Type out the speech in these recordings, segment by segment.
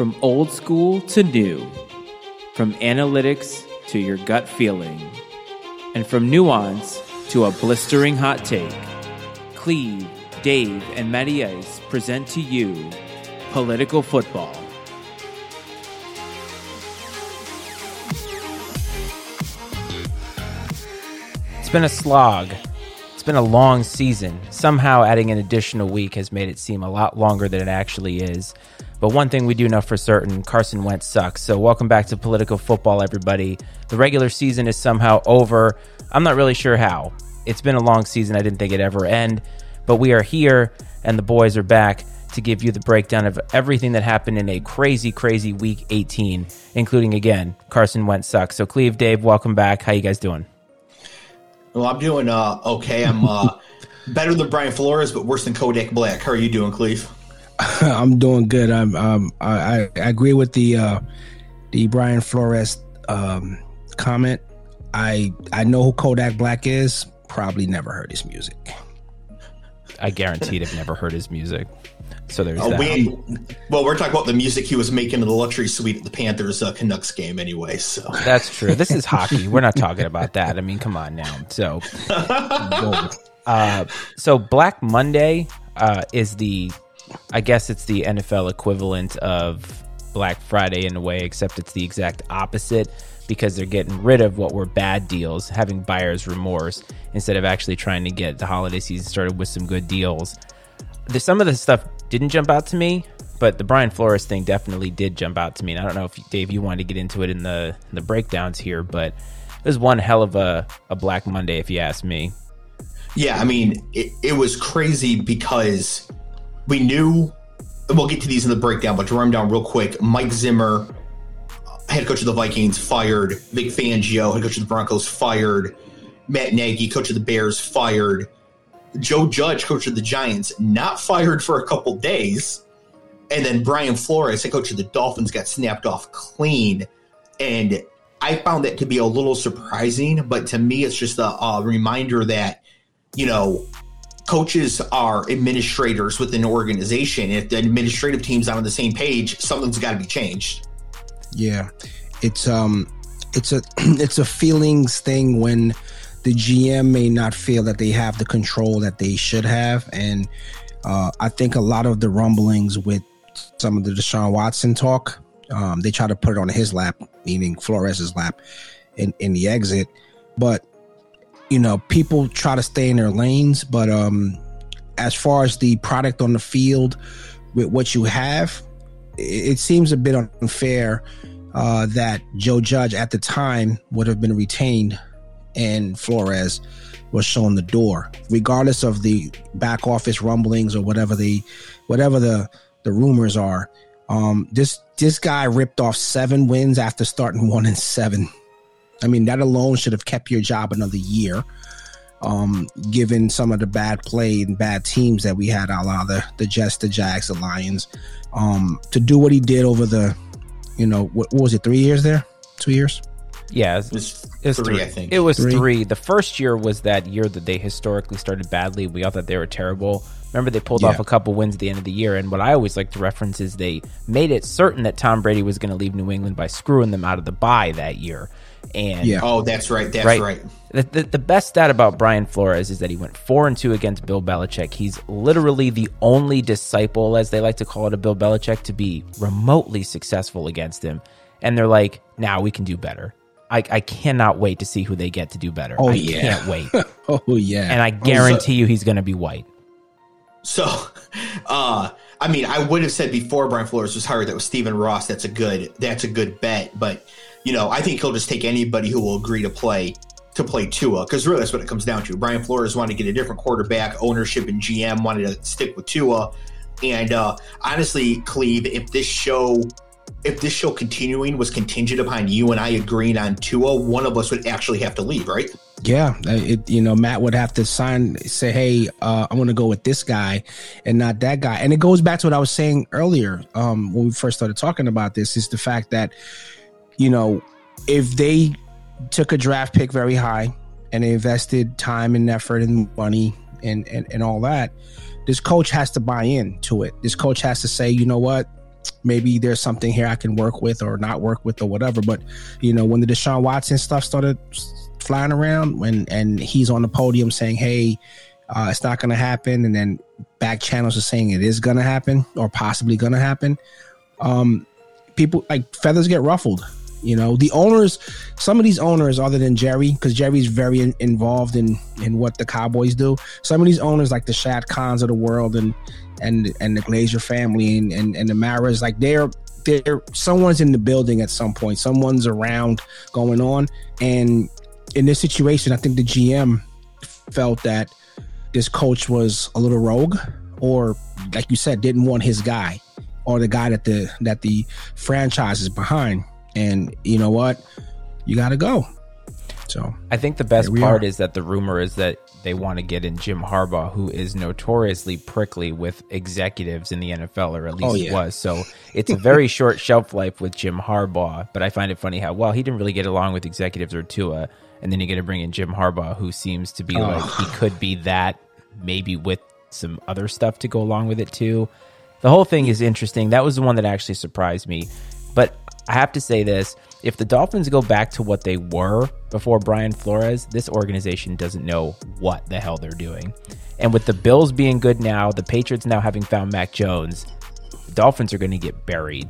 From old school to new, from analytics to your gut feeling, and from nuance to a blistering hot take, Cleve, Dave, and Matty Ice present to you Political Football. It's been a slog. It's been a long season. Somehow, adding an additional week has made it seem a lot longer than it actually is. But one thing we do know for certain Carson Wentz sucks. So, welcome back to Political Football, everybody. The regular season is somehow over. I'm not really sure how. It's been a long season. I didn't think it'd ever end. But we are here, and the boys are back to give you the breakdown of everything that happened in a crazy, crazy week 18, including, again, Carson Wentz sucks. So, Cleve, Dave, welcome back. How you guys doing? Well, I'm doing uh, okay. I'm uh, better than Brian Flores, but worse than Kodak Black. How are you doing, Cleve? I'm doing good. I'm um, I, I agree with the uh, the Brian Flores um, comment. I I know who Kodak Black is. Probably never heard his music. I guaranteed I've never heard his music. So there's Uh, that. we, well, we're talking about the music he was making in the luxury suite at the Panthers uh, Canucks game, anyway. So That's true. This is hockey. We're not talking about that. I mean, come on now. So, uh, so Black Monday uh, is the, I guess it's the NFL equivalent of Black Friday in a way, except it's the exact opposite because they're getting rid of what were bad deals, having buyer's remorse instead of actually trying to get the holiday season started with some good deals. Some of the stuff didn't jump out to me, but the Brian Flores thing definitely did jump out to me. And I don't know if Dave, you wanted to get into it in the in the breakdowns here, but it was one hell of a, a Black Monday, if you ask me. yeah, I mean, it, it was crazy because we knew. We'll get to these in the breakdown, but to run down real quick, Mike Zimmer, head coach of the Vikings, fired. Vic Fangio, head coach of the Broncos, fired. Matt Nagy, coach of the Bears, fired. Joe Judge, coach of the Giants, not fired for a couple days. And then Brian Flores, head coach of the Dolphins, got snapped off clean. And I found that to be a little surprising, but to me, it's just a, a reminder that, you know, coaches are administrators within an organization. If the administrative team's not on the same page, something's got to be changed. Yeah, it's um, it's a it's a feelings thing when the GM may not feel that they have the control that they should have, and uh, I think a lot of the rumblings with some of the Deshaun Watson talk, um, they try to put it on his lap, meaning Flores's lap, in in the exit, but you know people try to stay in their lanes, but um, as far as the product on the field with what you have, it, it seems a bit unfair uh, that Joe Judge at the time would have been retained and Flores was shown the door, regardless of the back office rumblings or whatever the whatever the the rumors are. Um, this this guy ripped off seven wins after starting one and seven. I mean, that alone should have kept your job another year. Um, given some of the bad play and bad teams that we had, a la the the Jets, the Jags, the Lions, um, to do what he did over the, you know, what, what was it, three years there, two years? Yeah, it It was, was it was three, three. I think. It was Three. three. The first year was that year that they historically started badly. We all thought they were terrible. Remember, they pulled Yeah. off a couple wins at the end of the year. And what I always like to reference is they made it certain that Tom Brady was going to leave New England by screwing them out of the bye that year. And Yeah. oh, that's right. That's right. right. The, the, the best stat about Brian Flores is that he went four and two against Bill Belichick. He's literally the only disciple, as they like to call it, of Bill Belichick to be remotely successful against him. And they're like, now we can do better. I, I cannot wait to see who they get to do better. Oh, I yeah. can't wait. Oh yeah, And I guarantee you he's going to be white. So, uh, I mean, I would have said before Brian Flores was hired that was Stephen Ross. That's a good. That's a good bet. But you know, I think he'll just take anybody who will agree to play to play Tua because really that's what it comes down to. Brian Flores wanted to get a different quarterback. Ownership and GM wanted to stick with Tua. And uh, honestly, Cleve, if this show, if this show continuing was contingent upon you and I agreeing on Tua, one of us would actually have to leave, right? yeah. uh, It, you know, Matt would have to sign, say, "Hey, uh, I want to go with this guy and not that guy." And it goes back to what I was saying earlier um, when we first started talking about this: is the fact that you know, if they took a draft pick very high and they invested time and effort and money and, and, and all that, this coach has to buy in to it. This coach has to say, you know what, maybe there's something here I can work with or not work with or whatever. But you know, when the Deshaun Watson stuff started flying around, when and he's on the podium saying, "Hey, uh, it's not going to happen," and then back channels are saying it is going to happen or possibly going to happen. Um, people like feathers get ruffled. You know, the owners, some of these owners, other than Jerry, because Jerry's very in, involved in in what the Cowboys do. Some of these owners, like the Shad Khans of the world, and and and the Glazer family and and, and the Maras, like they're they're someone's in the building at some point. Someone's around going on, and in this situation, I think the GM felt that this coach was a little rogue, or like you said, didn't want his guy or the guy that the that the franchise is behind. And you know what? You got to go. So I think the best part are. is that the rumor is that they want to get in Jim Harbaugh, who is notoriously prickly with executives in the NFL, or at oh, least oh, yeah. was. So it's a very short shelf life with Jim Harbaugh. But I find it funny how well he didn't really get along with executives or Tua, and then you get to bring in Jim Harbaugh, who seems to be oh. like he could be that, maybe with some other stuff to go along with it too. The whole thing is interesting. That was the one that actually surprised me. But I have to say this if the Dolphins go back to what they were before Brian Flores, this organization doesn't know what the hell they're doing. And with the Bills being good now, the Patriots now having found Mac Jones, the Dolphins are going to get buried.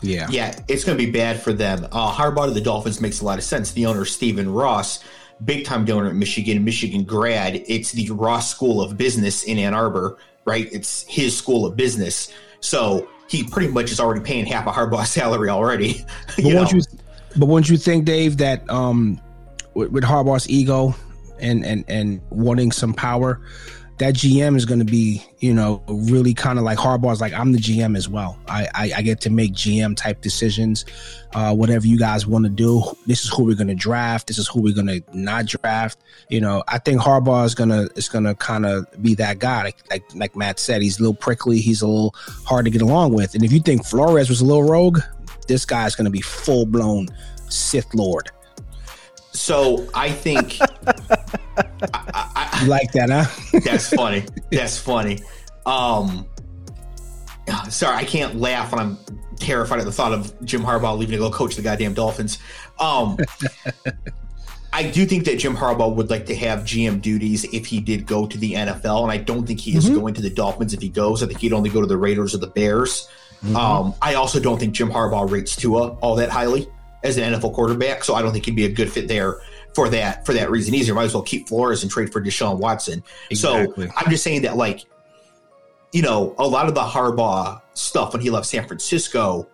Yeah. Yeah, it's going to be bad for them. Uh, Harbaugh to the Dolphins makes a lot of sense. The owner, Stephen Ross, big time donor at Michigan, Michigan grad. It's the Ross School of Business in Ann Arbor, right? It's his school of business. So he pretty much is already paying half a Harbaugh salary already. But won't you? But won't you think, Dave, that um, with, with Harbaugh's ego and and and wanting some power, that GM is going to be, you know, really kind of like Harbaugh's like, I'm the GM as well. I, I, I get to make GM type decisions. Uh, whatever you guys want to do, this is who we're going to draft. This is who we're going to not draft. You know, I think Harbaugh is going to, is going to kind of be that guy. Like, like, like Matt said, he's a little prickly. He's a little hard to get along with. And if you think Flores was a little rogue, this guy's going to be full blown Sith Lord. So I think I, I, you like that, huh? that's funny. That's funny. Um, sorry, I can't laugh when I'm terrified at the thought of Jim Harbaugh leaving to go coach the goddamn Dolphins. Um, I do think that Jim Harbaugh would like to have GM duties if he did go to the NFL, and I don't think he is mm-hmm. going to the Dolphins if he goes. I think he'd only go to the Raiders or the Bears. Mm-hmm. Um, I also don't think Jim Harbaugh rates Tua all that highly as an NFL quarterback, so I don't think he'd be a good fit there for that for that reason easier. Might as well keep Flores and trade for Deshaun Watson. Exactly. So I'm just saying that like, you know, a lot of the Harbaugh stuff when he left San Francisco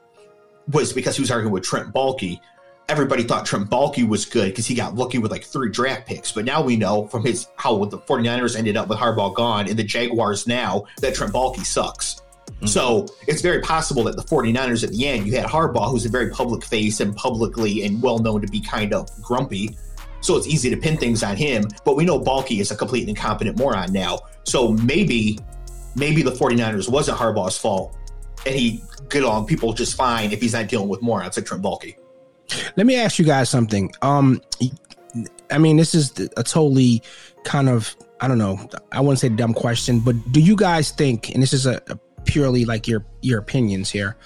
was because he was arguing with Trent Baalke. Everybody thought Trent Baalke was good because he got lucky with like three draft picks. But now we know from his how the 49ers ended up with Harbaugh gone and the Jaguars now that Trent Baalke sucks. Mm-hmm. So it's very possible that the 49ers at the end, you had Harbaugh, who's a very public face and publicly and well known to be kind of grumpy so it's easy to pin things on him. But we know Baalke is a complete incompetent moron now. So maybe, maybe the 49ers wasn't Harbaugh's fault and he get along people just fine if he's not dealing with morons like Trent Baalke. Let me ask you guys something. Um, I mean, this is a totally kind of I don't know. I wouldn't say dumb question, but do you guys think? And this is a, a purely like your your opinions here.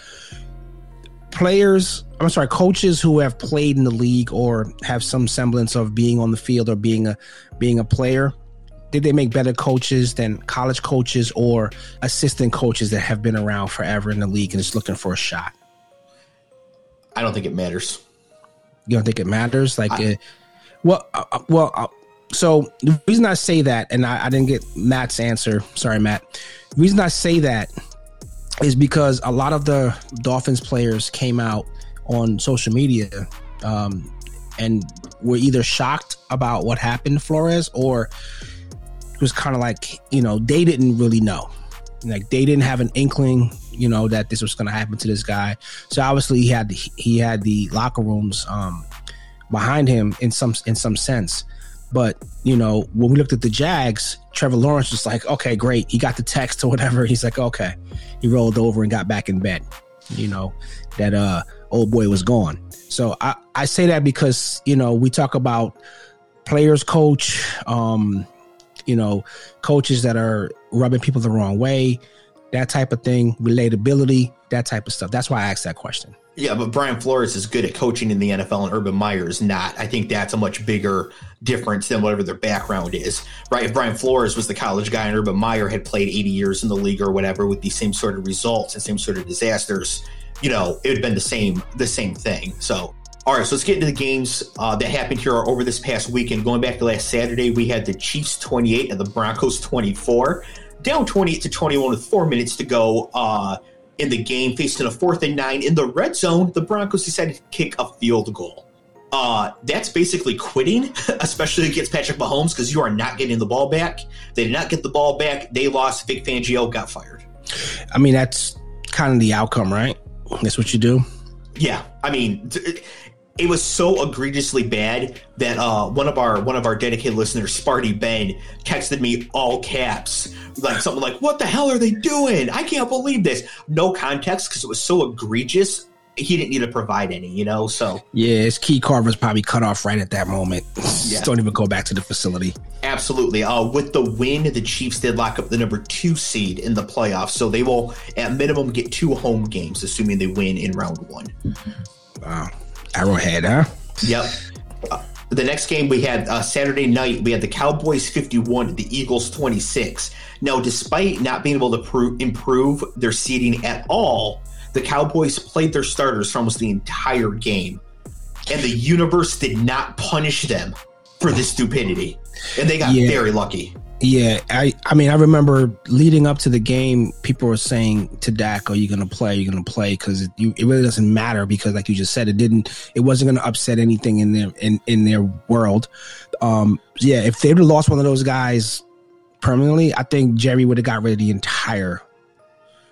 Players i'm sorry coaches who have played in the league or have some semblance of being on the field or being a being a player did they make better coaches than college coaches or assistant coaches that have been around forever in the league and just looking for a shot? I don't think it matters. You don't think it matters? Like I, uh, well uh, uh, well uh, so the reason i say that and I, I didn't get matt's answer sorry matt the reason i say that is because a lot of the Dolphins players came out on social media um, and were either shocked about what happened to Flores or it was kind of like, you know, they didn't really know. Like they didn't have an inkling, you know, that this was going to happen to this guy. So obviously he had the, he had the locker rooms um, behind him in some in some sense. But you know, when we looked at the Jags, Trevor Lawrence was like, "Okay, great." He got the text or whatever. He's like, "Okay." He rolled over and got back in bed. You know that uh old boy was gone. So I I say that because you know we talk about players coach, um, you know, coaches that are rubbing people the wrong way. that type of thing, relatability, that type of stuff. That's why I asked that question. Yeah, but Brian Flores is good at coaching in the NFL, and Urban Meyer is not. I think that's a much bigger difference than whatever their background is, right? If Brian Flores was the college guy and Urban Meyer had played 80 years in the league or whatever with the same sort of results and same sort of disasters, you know, it would have been the same the same thing. So, all right, so let's get into the games uh, that happened here over this past weekend. Going back to last Saturday, we had the Chiefs 28 and the Broncos 24, down 28 to 21 with four minutes to go. Uh, in the game, facing a fourth and nine in the red zone, the Broncos decided to kick a field goal. Uh, that's basically quitting, especially against Patrick Mahomes, because you are not getting the ball back. They did not get the ball back. They lost. Vic Fangio got fired. I mean, that's kind of the outcome, right? That's what you do. Yeah, I mean, it was so egregiously bad that uh, one of our one of our dedicated listeners, Sparty Ben, texted me all caps, like something like, "What the hell are they doing? I can't believe this." No context because it was so egregious. He didn't need to provide any, you know. So yeah, his key card was probably cut off right at that moment. Yeah. Don't even go back to the facility. Absolutely. Uh, with the win, the Chiefs did lock up the number two seed in the playoffs, so they will at minimum get two home games, assuming they win in round one. Wow. Arrowhead, huh? Yep. Uh, the next game we had uh, Saturday night, we had the Cowboys 51, the Eagles 26. Now, despite not being able to pro- improve their seeding at all, the Cowboys played their starters for almost the entire game. And the universe did not punish them for this stupidity. And they got yeah. very lucky. Yeah, I I mean I remember leading up to the game, people were saying to Dak, "Are you going to play? Are you going to play?" Because it, it really doesn't matter because, like you just said, it didn't. It wasn't going to upset anything in their in in their world. Um, yeah, if they would have lost one of those guys permanently, I think Jerry would have got rid of the entire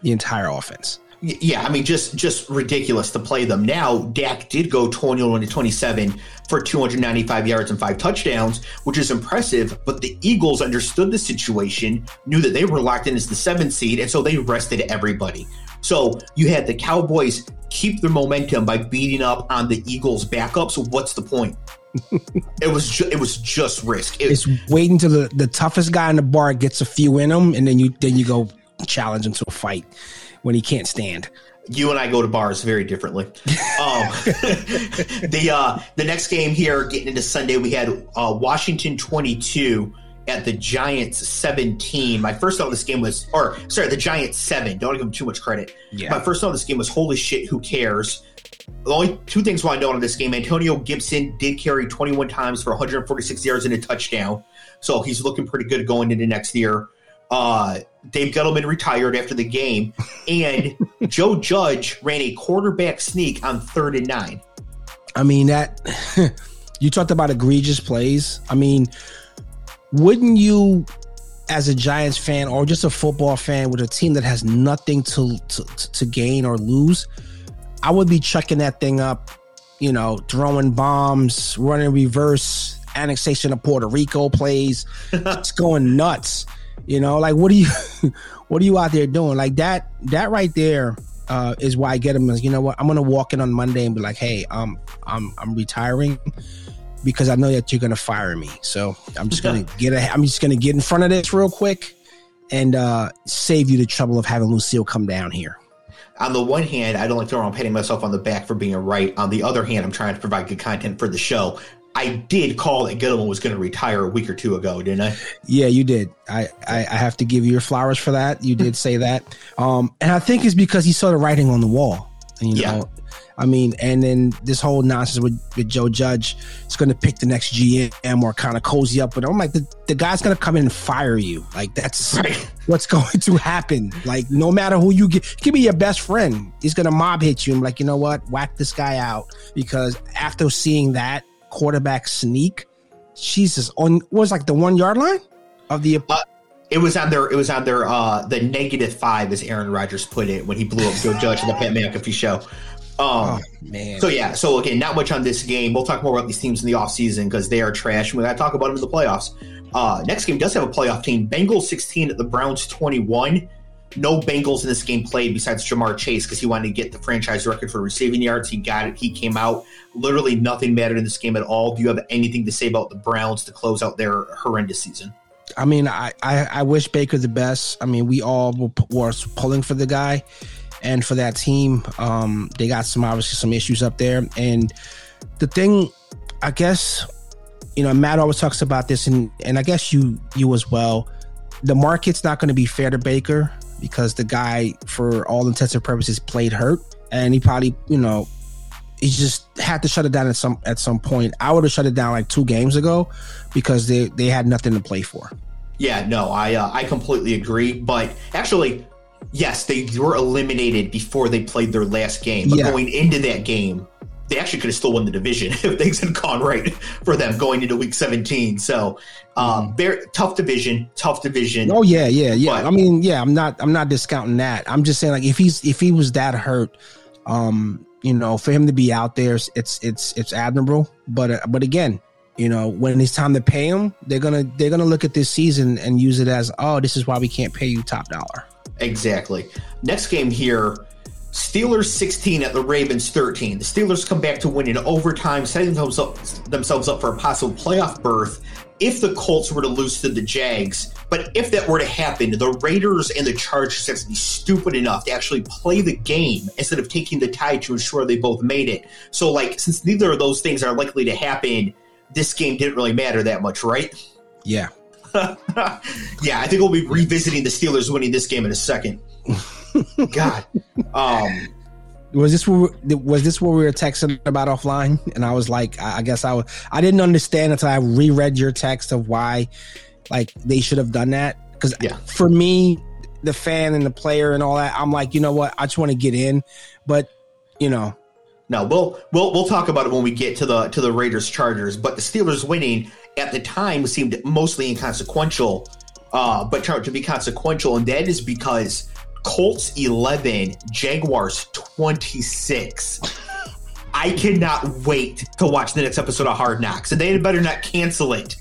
the entire offense. Yeah, I mean, just just ridiculous to play them. Now, Dak did go 21 to 27 for 295 yards and five touchdowns, which is impressive. But the Eagles understood the situation, knew that they were locked in as the seventh seed, and so they rested everybody. So you had the Cowboys keep their momentum by beating up on the Eagles' backups. What's the point? it was ju- it was just risk. It, it's waiting till the, the toughest guy in the bar gets a few in them, and then you then you go challenge him to a fight when he can't stand. You and I go to bars very differently. um, the uh, the next game here, getting into Sunday, we had uh, Washington twenty two at the Giants 17. My first thought of this game was, or sorry, the Giants 7. Don't give them too much credit. Yeah. My first thought of this game was, holy shit, who cares? The only two things I want to note on this game Antonio Gibson did carry 21 times for 146 yards and a touchdown. So he's looking pretty good going into next year. Uh, Dave Gettleman retired after the game, and Joe Judge ran a quarterback sneak on third and nine. I mean that you talked about egregious plays. I mean, wouldn't you, as a Giants fan or just a football fan with a team that has nothing to to, to gain or lose, I would be chucking that thing up, you know, throwing bombs, running reverse, annexation of Puerto Rico plays, it's going nuts. You know, like what are you what are you out there doing? Like that that right there uh, is why I get him. You know what? I'm gonna walk in on Monday and be like, hey, um, I'm I'm retiring because I know that you're gonna fire me. So I'm just gonna get a, I'm just gonna get in front of this real quick and uh, save you the trouble of having Lucille come down here. On the one hand, I don't like throwing patting myself on the back for being right. On the other hand, I'm trying to provide good content for the show. I did call that Gettleman was going to retire a week or two ago, didn't I? Yeah, you did. I, I, I have to give you your flowers for that. You did say that. Um, and I think it's because he saw the writing on the wall. You know, yeah. I mean, and then this whole nonsense with, with Joe Judge is going to pick the next GM or kind of cozy up But. I'm like, the, the guy's going to come in and fire you. Like, that's right. what's going to happen. Like, no matter who you get, could be your best friend. He's going to mob hit you. I'm like, you know what? Whack this guy out. Because after seeing that, quarterback sneak. Jesus, on was like the one yard line of the. Uh, it was on their. It was on their. Uh, the negative five, as Aaron Rodgers put it when he blew up Joe Judge in the Pat McAfee show. Um, oh, man. So yeah. So again, not much on this game. We'll talk more about these teams in the offseason because they are trash. And We got to talk about them in the playoffs. Uh, next game does have a playoff team. Bengals 16 at the Browns 21 no Bengals in this game played besides Ja'Marr Chase because he wanted to get the franchise record for receiving yards. He got it. He came out. Literally nothing mattered in this game at all. Do you have anything to say about the Browns to close out their horrendous season? I mean, I, I, I wish Baker the best. I mean, we all were, were pulling for the guy and for that team. Um, they got some obviously some issues up there. And the thing, I guess, you know, Matt always talks about this, and and I guess you you as well. The market's not going to be fair to Baker because the guy, for all intents and purposes, played hurt, and he probably, you know, he just had to shut it down at some at some point. I would have shut it down like two games ago because they they had nothing to play for. Yeah, no, I uh, I completely agree. But actually, yes, they were eliminated before they played their last game. But Yeah. going into that game, they actually could have still won the division if things had gone right for them going into week 17. So, um, very tough division, tough division. Oh yeah, yeah, yeah. But- I mean, yeah, I'm not I'm not discounting that. I'm just saying like if he's if he was that hurt, um, you know, for him to be out there, it's it's it's admirable. But uh, but again, you know, when it's time to pay him, they're gonna they're gonna look at this season and use it as oh, this is why we can't pay you top dollar. Exactly. Next game here Steelers 16 at the Ravens 13. The Steelers come back to win in overtime, setting themselves up, themselves up for a possible playoff berth if the Colts were to lose to the Jags. But if that were to happen, the Raiders and the Chargers have to be stupid enough to actually play the game instead of taking the tie to ensure they both made it. So, like, since neither of those things are likely to happen, this game didn't really matter that much, right? Yeah. yeah, I think we'll be revisiting the Steelers winning this game in a second. God. Um, Was this what we- was this what we were texting about offline? And I was like, I I guess I was, I didn't understand until I reread your text of why, like they should have done that. Because Yeah. for me, the fan and the player and all that, I'm like, you know what? I just want to get in, but you know, No, we'll we'll we'll talk about it when we get to the to the Raiders Chargers. But the Steelers winning at the time seemed mostly inconsequential, uh, but turned out to be consequential, and that is because Colts eleven, Jaguars twenty six. I cannot wait to watch the next episode of Hard Knocks, and they had better not cancel it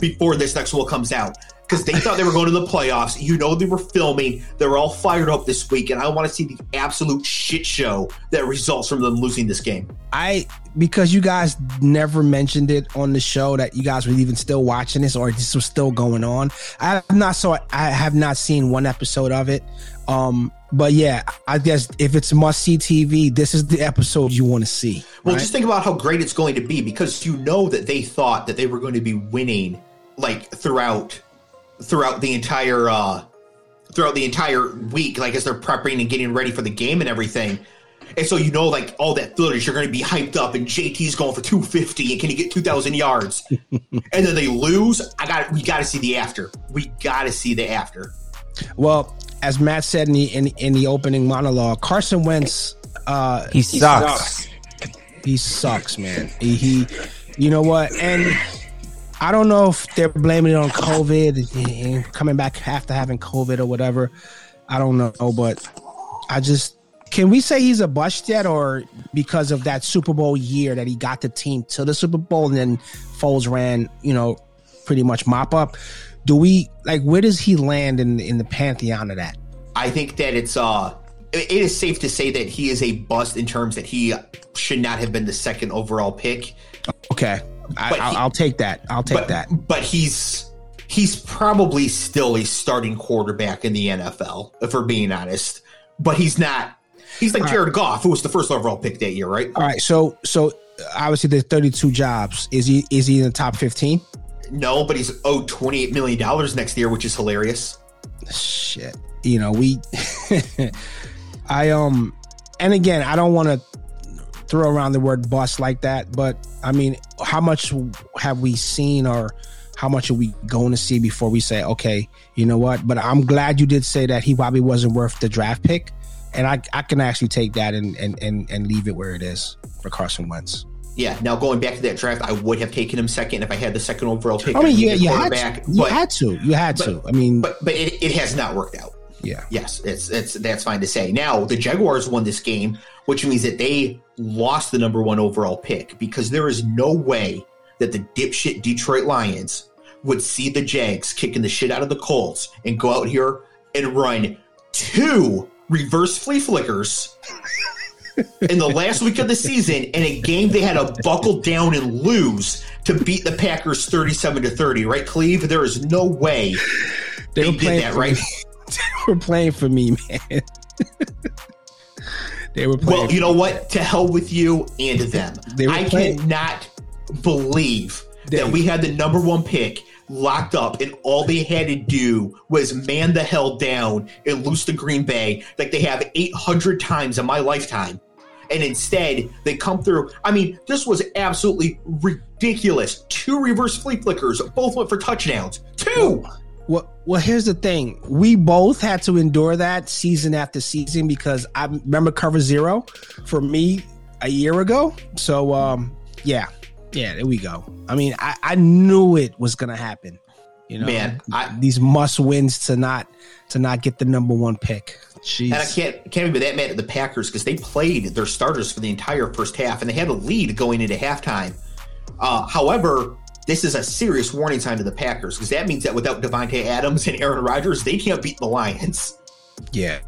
before this next one comes out because they thought they were going to the playoffs. You know, they were filming. They were all fired up this week, and I want to see the absolute shit show that results from them losing this game. I because you guys never mentioned it on the show that you guys were even still watching this or this was still going on. I have not saw I have not seen one episode of it. Um, but yeah, I guess if it's must see TV, this is the episode you want to see. Well, right? just think about how great it's going to be because you know that they thought that they were going to be winning like throughout throughout the entire uh throughout the entire week, like as they're prepping and getting ready for the game and everything. And so you know, like all that footage, you're going to be hyped up, and JT's going for 250, and can he get 2,000 yards? and then they lose. I got, we got to see the after. We got to see the after. well, as Matt said in the in, in the opening monologue, Carson Wentz uh He sucks. he sucks, man. He, he you know what? And I don't know if they're blaming it on COVID, coming back after having COVID or whatever. I don't know, but I just can we say he's a bust yet, or because of that Super Bowl year that he got the team to the Super Bowl and then Foles ran, you know, pretty much mop up. Do we like where does he land in in the pantheon of that? I think that it's uh it is safe to say that he is a bust in terms that he should not have been the second overall pick. Okay, I, I'll, he- I'll take that. I'll take but, that. But he's he's probably still a starting quarterback in the NFL, if we're being honest. But he's not. He's like Jared Goff, who was the first overall pick that year, right? All right, so so obviously there's 32 jobs. Is he is he in the top 15? No, but he's owed twenty eight million dollars next year, which is hilarious. Shit. You know, we I um and again, I don't want to throw around the word bust like that, but I mean, how much have we seen or how much are we going to see before we say, okay, you know what? But I'm glad you did say that he probably wasn't worth the draft pick. And I, I can actually take that and, and, and, and leave it where it is for Carson Wentz. Yeah. Now going back to that draft, I would have taken him second if I had the second overall pick. I mean, yeah, you had to. You but, had to. You had but- to. I mean, but but it, it has not worked out. yeah. Yes, it's it's that's fine to say. Now the Jaguars won this game, which means that they lost the number one overall pick because there is no way that the dipshit Detroit Lions would see the Jags kicking the shit out of the Colts and go out here and run two reverse flea flickers in the last week of the season in a game they had to buckle down and lose to beat the Packers 37 to 30, right, Cleve? There is no way they, they did that, right? they were playing for me, man. they were playing. Well, you know what? To hell with you and them. I playing. cannot believe they, that we had the number one pick locked up, and all they had to do was man the hell down and lose to Green Bay like they have 800 times in my lifetime. And instead, they come through. I mean, this was absolutely ridiculous. Two reverse flea flickers, both went for touchdowns. Two. Well, well, here's the thing. We both had to endure that season after season because I remember cover zero for me a year ago. So, um, yeah, yeah, there we go. I mean, I, I knew it was gonna happen. You know, man, I, these must wins to not to not get the number one pick. Jeez. And I can't can't be that mad at the Packers because they played their starters for the entire first half and they had a lead going into halftime. Uh, however, this is a serious warning sign to the Packers because that means that without Davante Adams and Aaron Rodgers, they can't beat the Lions. Yeah.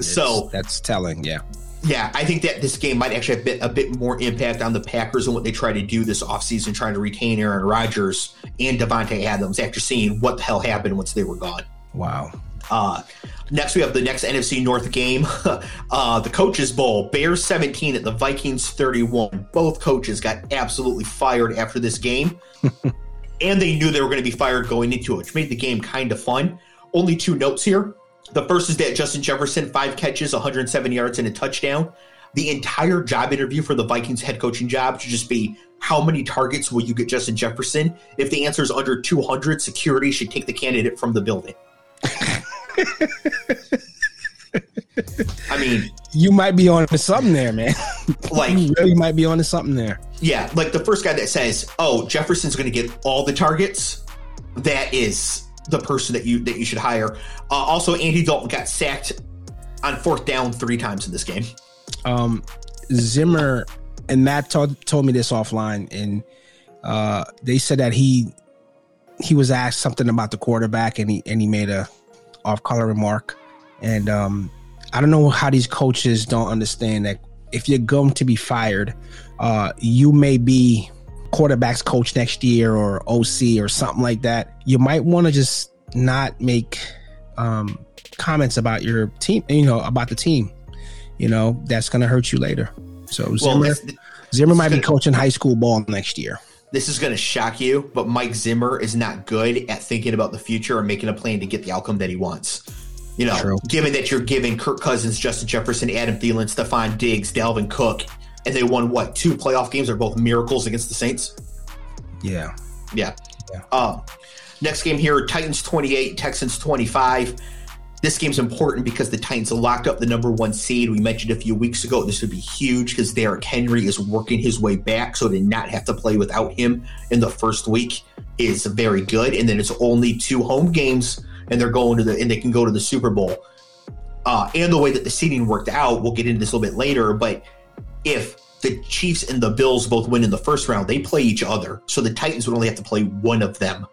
So that's telling. Yeah yeah, I think that this game might actually have a bit, a bit more impact on the Packers and what they try to do this offseason, trying to retain Aaron Rodgers and Davante Adams after seeing what the hell happened once they were gone. Wow. Uh, next, we have the next NFC North game, uh, the Coaches Bowl. Bears 17 at the Vikings 31. Both coaches got absolutely fired after this game, and they knew they were going to be fired going into it, which made the game kind of fun. Only two notes here. The first is that Justin Jefferson, five catches, 107 yards, and a touchdown. The entire job interview for the Vikings head coaching job should just be how many targets will you get Justin Jefferson? If the answer is under 200, security should take the candidate from the building. I mean, you might be on to something there, man. Like, you really might be on to something there. Yeah, like the first guy that says, "Oh, Jefferson's going to get all the targets," that is the person that you that you should hire. Uh, also, Andy Dalton got sacked on fourth down three times in this game. Um, Zimmer and Matt told told me this offline, and uh, they said that he he was asked something about the quarterback, and he and he made a off color remark. And um, I don't know how these coaches don't understand that if you're going to be fired, uh, you may be quarterbacks coach next year or OC or something like that, you might want to just not make um, comments about your team, you know, about the team. You know, that's going to hurt you later. So Zimmer, well, Zimmer might be coaching high school ball next year. This is going to shock you, but Mike Zimmer is not good at thinking about the future or making a plan to get the outcome that he wants. You know, True. given that you're giving Kirk Cousins, Justin Jefferson, Adam Thielen, Stefon Diggs, Dalvin Cook, and they won what two playoff games are both miracles against the Saints. Yeah, yeah. yeah. Um, next game here: Titans twenty eight, Texans twenty five. This game's important because the Titans locked up the number one seed. We mentioned a few weeks ago this would be huge because Derrick Henry is working his way back, so to not have to play without him in the first week is very good. And then it's only two home games, and they're going to the and they can go to the Super Bowl. Uh, and the way that the seeding worked out, we'll get into this a little bit later, but if the Chiefs and the Bills both win in the first round, they play each other. So the Titans would only have to play one of them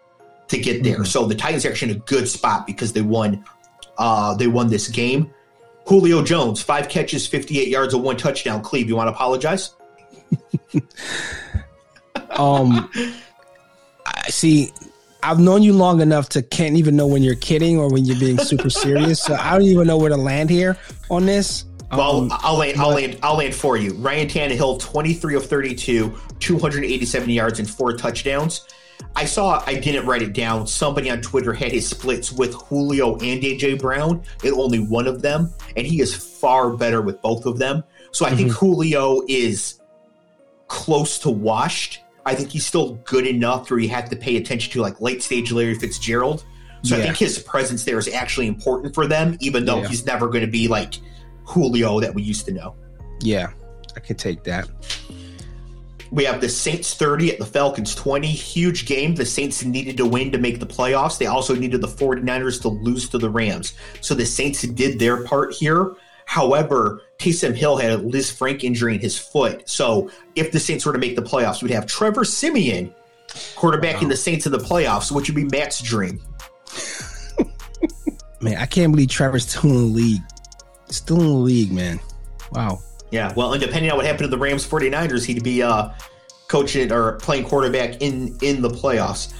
to get there. Mm-hmm. So the Titans are actually in a good spot because they won uh they won this game. Julio Jones, five catches, 58 yards, and one touchdown. Cleve, you want to apologize? um I see I've known you long enough to can't even know when you're kidding or when you're being super serious. So I don't even know where to land here on this. Well, um, I'll land. I'll land. I'll land for you. Ryan Tannehill, twenty-three of thirty-two, two hundred eighty-seven yards and four touchdowns. I saw. I didn't write it down. Somebody on Twitter had his splits with Julio and AJ Brown, and only one of them, and he is far better with both of them. So I mm-hmm. think Julio is close to washed. I think he's still good enough where you have to pay attention to like late stage Larry Fitzgerald. So yeah. I think his presence there is actually important for them, even though yeah. he's never going to be like Julio that we used to know. Yeah, I can take that. We have the Saints 30 at the Falcons 20. Huge game. The Saints needed to win to make the playoffs. They also needed the 49ers to lose to the Rams. So the Saints did their part here. However, Taysom Hill had a Lisfranc injury in his foot. So if the Saints were to make the playoffs, we'd have Trevor Siemian quarterbacking wow. the Saints in the playoffs, which would be Matt's dream. Man, I can't believe Trevor's still in the league. Still in the league, man. Wow. Yeah, well, and depending on what happened to the Rams 49ers, he'd be uh, coaching or playing quarterback in in the playoffs.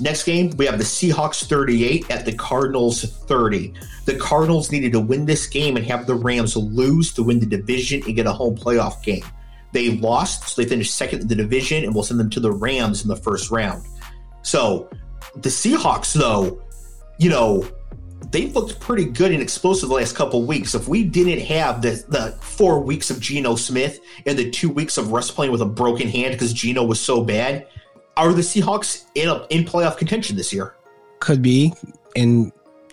Next game, we have the Seahawks 38 at the Cardinals 30. The Cardinals needed to win this game and have the Rams lose to win the division and get a home playoff game. They lost, so they finished second in the division, and we'll send them to the Rams in the first round. So the Seahawks, though, you know, they've looked pretty good and explosive the last couple weeks. If we didn't have the, the four weeks of Geno Smith and the two weeks of Russ playing with a broken hand because Geno was so bad, are the Seahawks in a, in playoff contention this year? Could be. And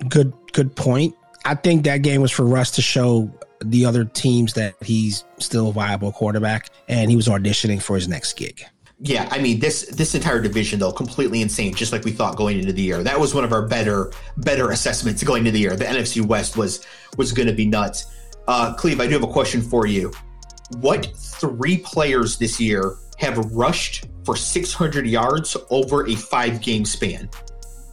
good good point. I think that game was for Russ to show the other teams that he's still a viable quarterback and he was auditioning for his next gig. Yeah, I mean this this entire division though completely insane, just like we thought going into the year. That was one of our better better assessments going into the year. The NFC West was was going to be nuts. Uh, Cleve, I do have a question for you. What three players this year have rushed for 600 yards over a five game span?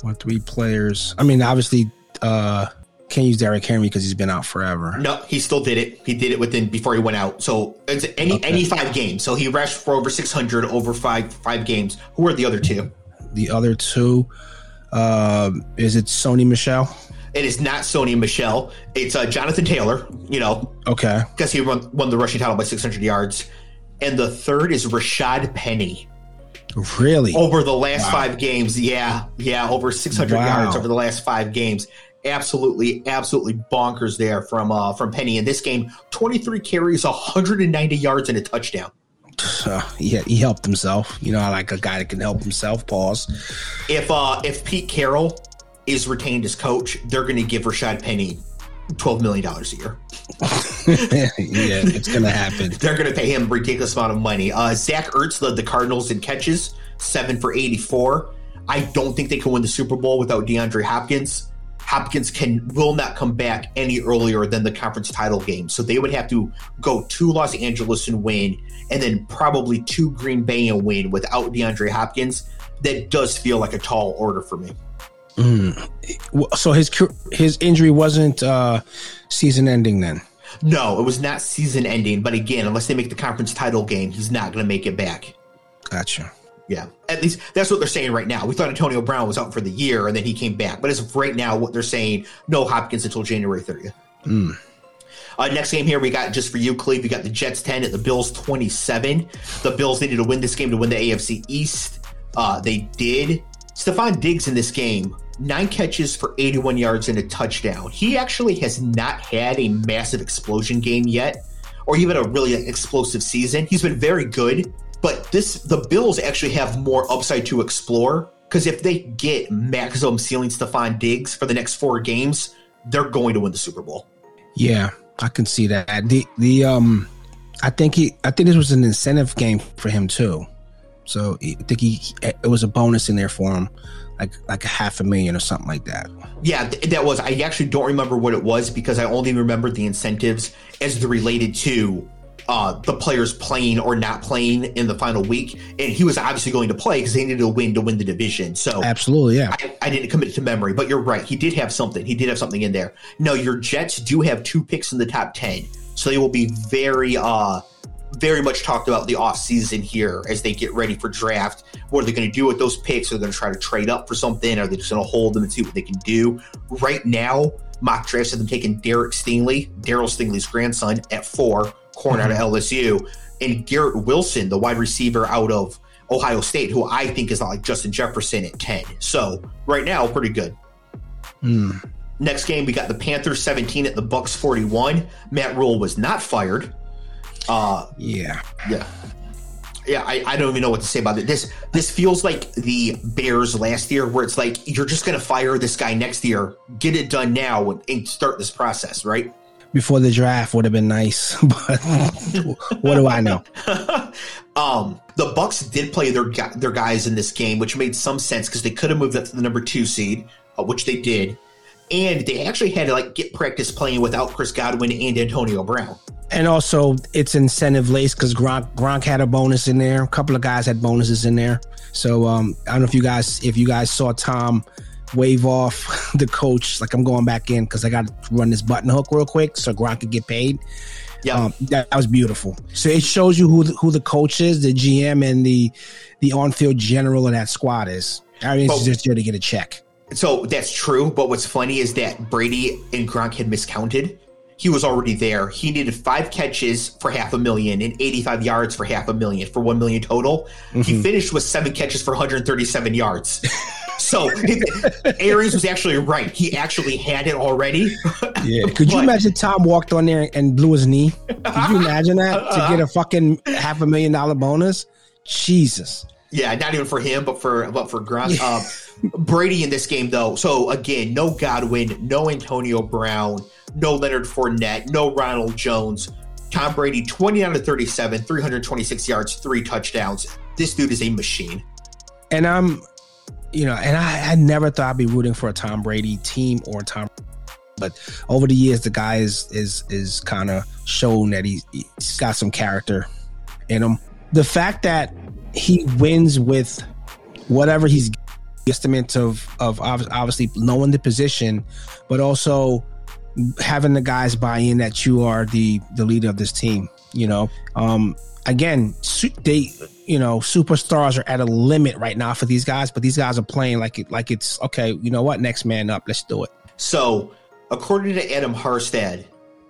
What three players? I mean, obviously, uh, can't use Derrick Henry because he's been out forever. No, he still did it. He did it within before he went out. So it's any okay. any five games. So he rushed for over 600 over five five games. Who are the other two? The other two, uh, is it Sony Michel? It is not Sony Michel. It's uh, Jonathan Taylor. You know, okay, because he won, won the rushing title by 600 yards. And the third is Rashaad Penny. Really? Over the last wow. five games, yeah, yeah, over 600 wow. yards over the last five games absolutely, absolutely bonkers there from uh, from Penny in this game. Twenty three carries, hundred and ninety yards, and a touchdown. Uh, yeah, he helped himself. You know, I like a guy that can help himself. Pause. If uh, if Pete Carroll is retained as coach, they're going to give Rashaad Penny twelve million dollars a year. yeah, it's going to happen. they're going to pay him a ridiculous amount of money. Uh, Zach Ertz led the Cardinals in catches, seven for eighty four. I don't think they can win the Super Bowl without DeAndre Hopkins. Hopkins can will not come back any earlier than the conference title game. So they would have to go to Los Angeles and win, and then probably to Green Bay and win without DeAndre Hopkins. That does feel like a tall order for me. Mm. So his his injury wasn't uh, season ending then. No, it was not season ending. But again, unless they make the conference title game, he's not going to make it back. Gotcha. Yeah, at least that's what they're saying right now. We thought Antonio Brown was out for the year and then he came back, but as of right now, what they're saying, no Hopkins until January 30th. Mm. Uh, next game here, we got just for you, Cleve. We got the Jets 10 at the Bills 27. The Bills needed to win this game to win the AFC East. Uh, they did. Stefon Diggs in this game, nine catches for 81 yards and a touchdown. He actually has not had a massive explosion game yet, or even a really explosive season. He's been very good, but this the Bills actually have more upside to explore because if they get maximum ceiling Stefon Diggs for the next four games, they're going to win the Super Bowl. Yeah, I can see that. The the um, I think he I think this was an incentive game for him too. So I think he it was a bonus in there for him, like like a half a million or something like that. Yeah, that was. I actually don't remember what it was because I only remember the incentives as they're related to uh, the players playing or not playing in the final week. And he was obviously going to play because they needed a win to win the division. So absolutely, yeah. I, I, didn't commit it to memory, but you're right. He did have something. He did have something in there. No, your Jets do have two picks in the top ten, so they will be very, uh, very much talked about the off season here as they get ready for draft. What are they going to do with those picks? Are they going to try to trade up for something? Are they just going to hold them and see what they can do? Right now, mock drafts have them taking Derek Stingley, Darryl Stingley's grandson, at four corner mm-hmm. out of LSU, and Garrett Wilson, the wide receiver out of Ohio State, who I think is like Justin Jefferson at 10. So right now, pretty good. Mm. Next game, we got the Panthers 17 at the Bucs 41. Matt Rhule was not fired. Uh, yeah. Yeah. Yeah, I, I don't even know what to say about it. This this feels like the Bears last year, where it's like you're just going to fire this guy next year, get it done now, and, and start this process, right? Before the draft would have been nice, but what do I know? um, the Bucs did play their their guys in this game, which made some sense because they could have moved up to the number two seed, uh, which they did, and they actually had to like get practice playing without Chris Godwin and Antonio Brown. And also, it's incentive laced because Gronk Gronk had a bonus in there. A couple of guys had bonuses in there. So um, I don't know if you guys if you guys saw Tom wave off the coach like I'm going back in because I got to run this button hook real quick so Gronk can get paid. Yeah. Um, that, that was beautiful. So it shows you who the, who the coach is, the GM, and the the on field general of that squad is. I mean, it's just there to get a check. So that's true, but what's funny is that Brady and Gronk had miscounted. He was already there. He needed five catches for half a million and 85 yards for half a million for 1 million total. He finished with seven catches for 137 yards. so Arians was actually right. He actually had it already. Yeah. Could you But- imagine Tom walked on there and blew his knee? Could you imagine that to get a fucking half a million dollar bonus? Jesus. Yeah, not even for him, but for but for Gronk. Uh, Brady in this game though. So again, no Godwin, no Antonio Brown, no Leonard Fournette, no Ronald Jones. Tom Brady, 29 to 37, 326 yards, three touchdowns. This dude is a machine. And I'm, you know, and I, I never thought I'd be rooting for a Tom Brady team or Tom. But over the years, the guy is is is kind of shown that he, he's got some character in him. The fact that he wins with whatever he's estimate of of obviously knowing the position, but also having the guys buy in that you are the the leader of this team. You know, um, again, they you know superstars are at a limit right now for these guys, but these guys are playing like it like it's okay. You know what? Next man up. Let's do it. So, according to Adam Harstad,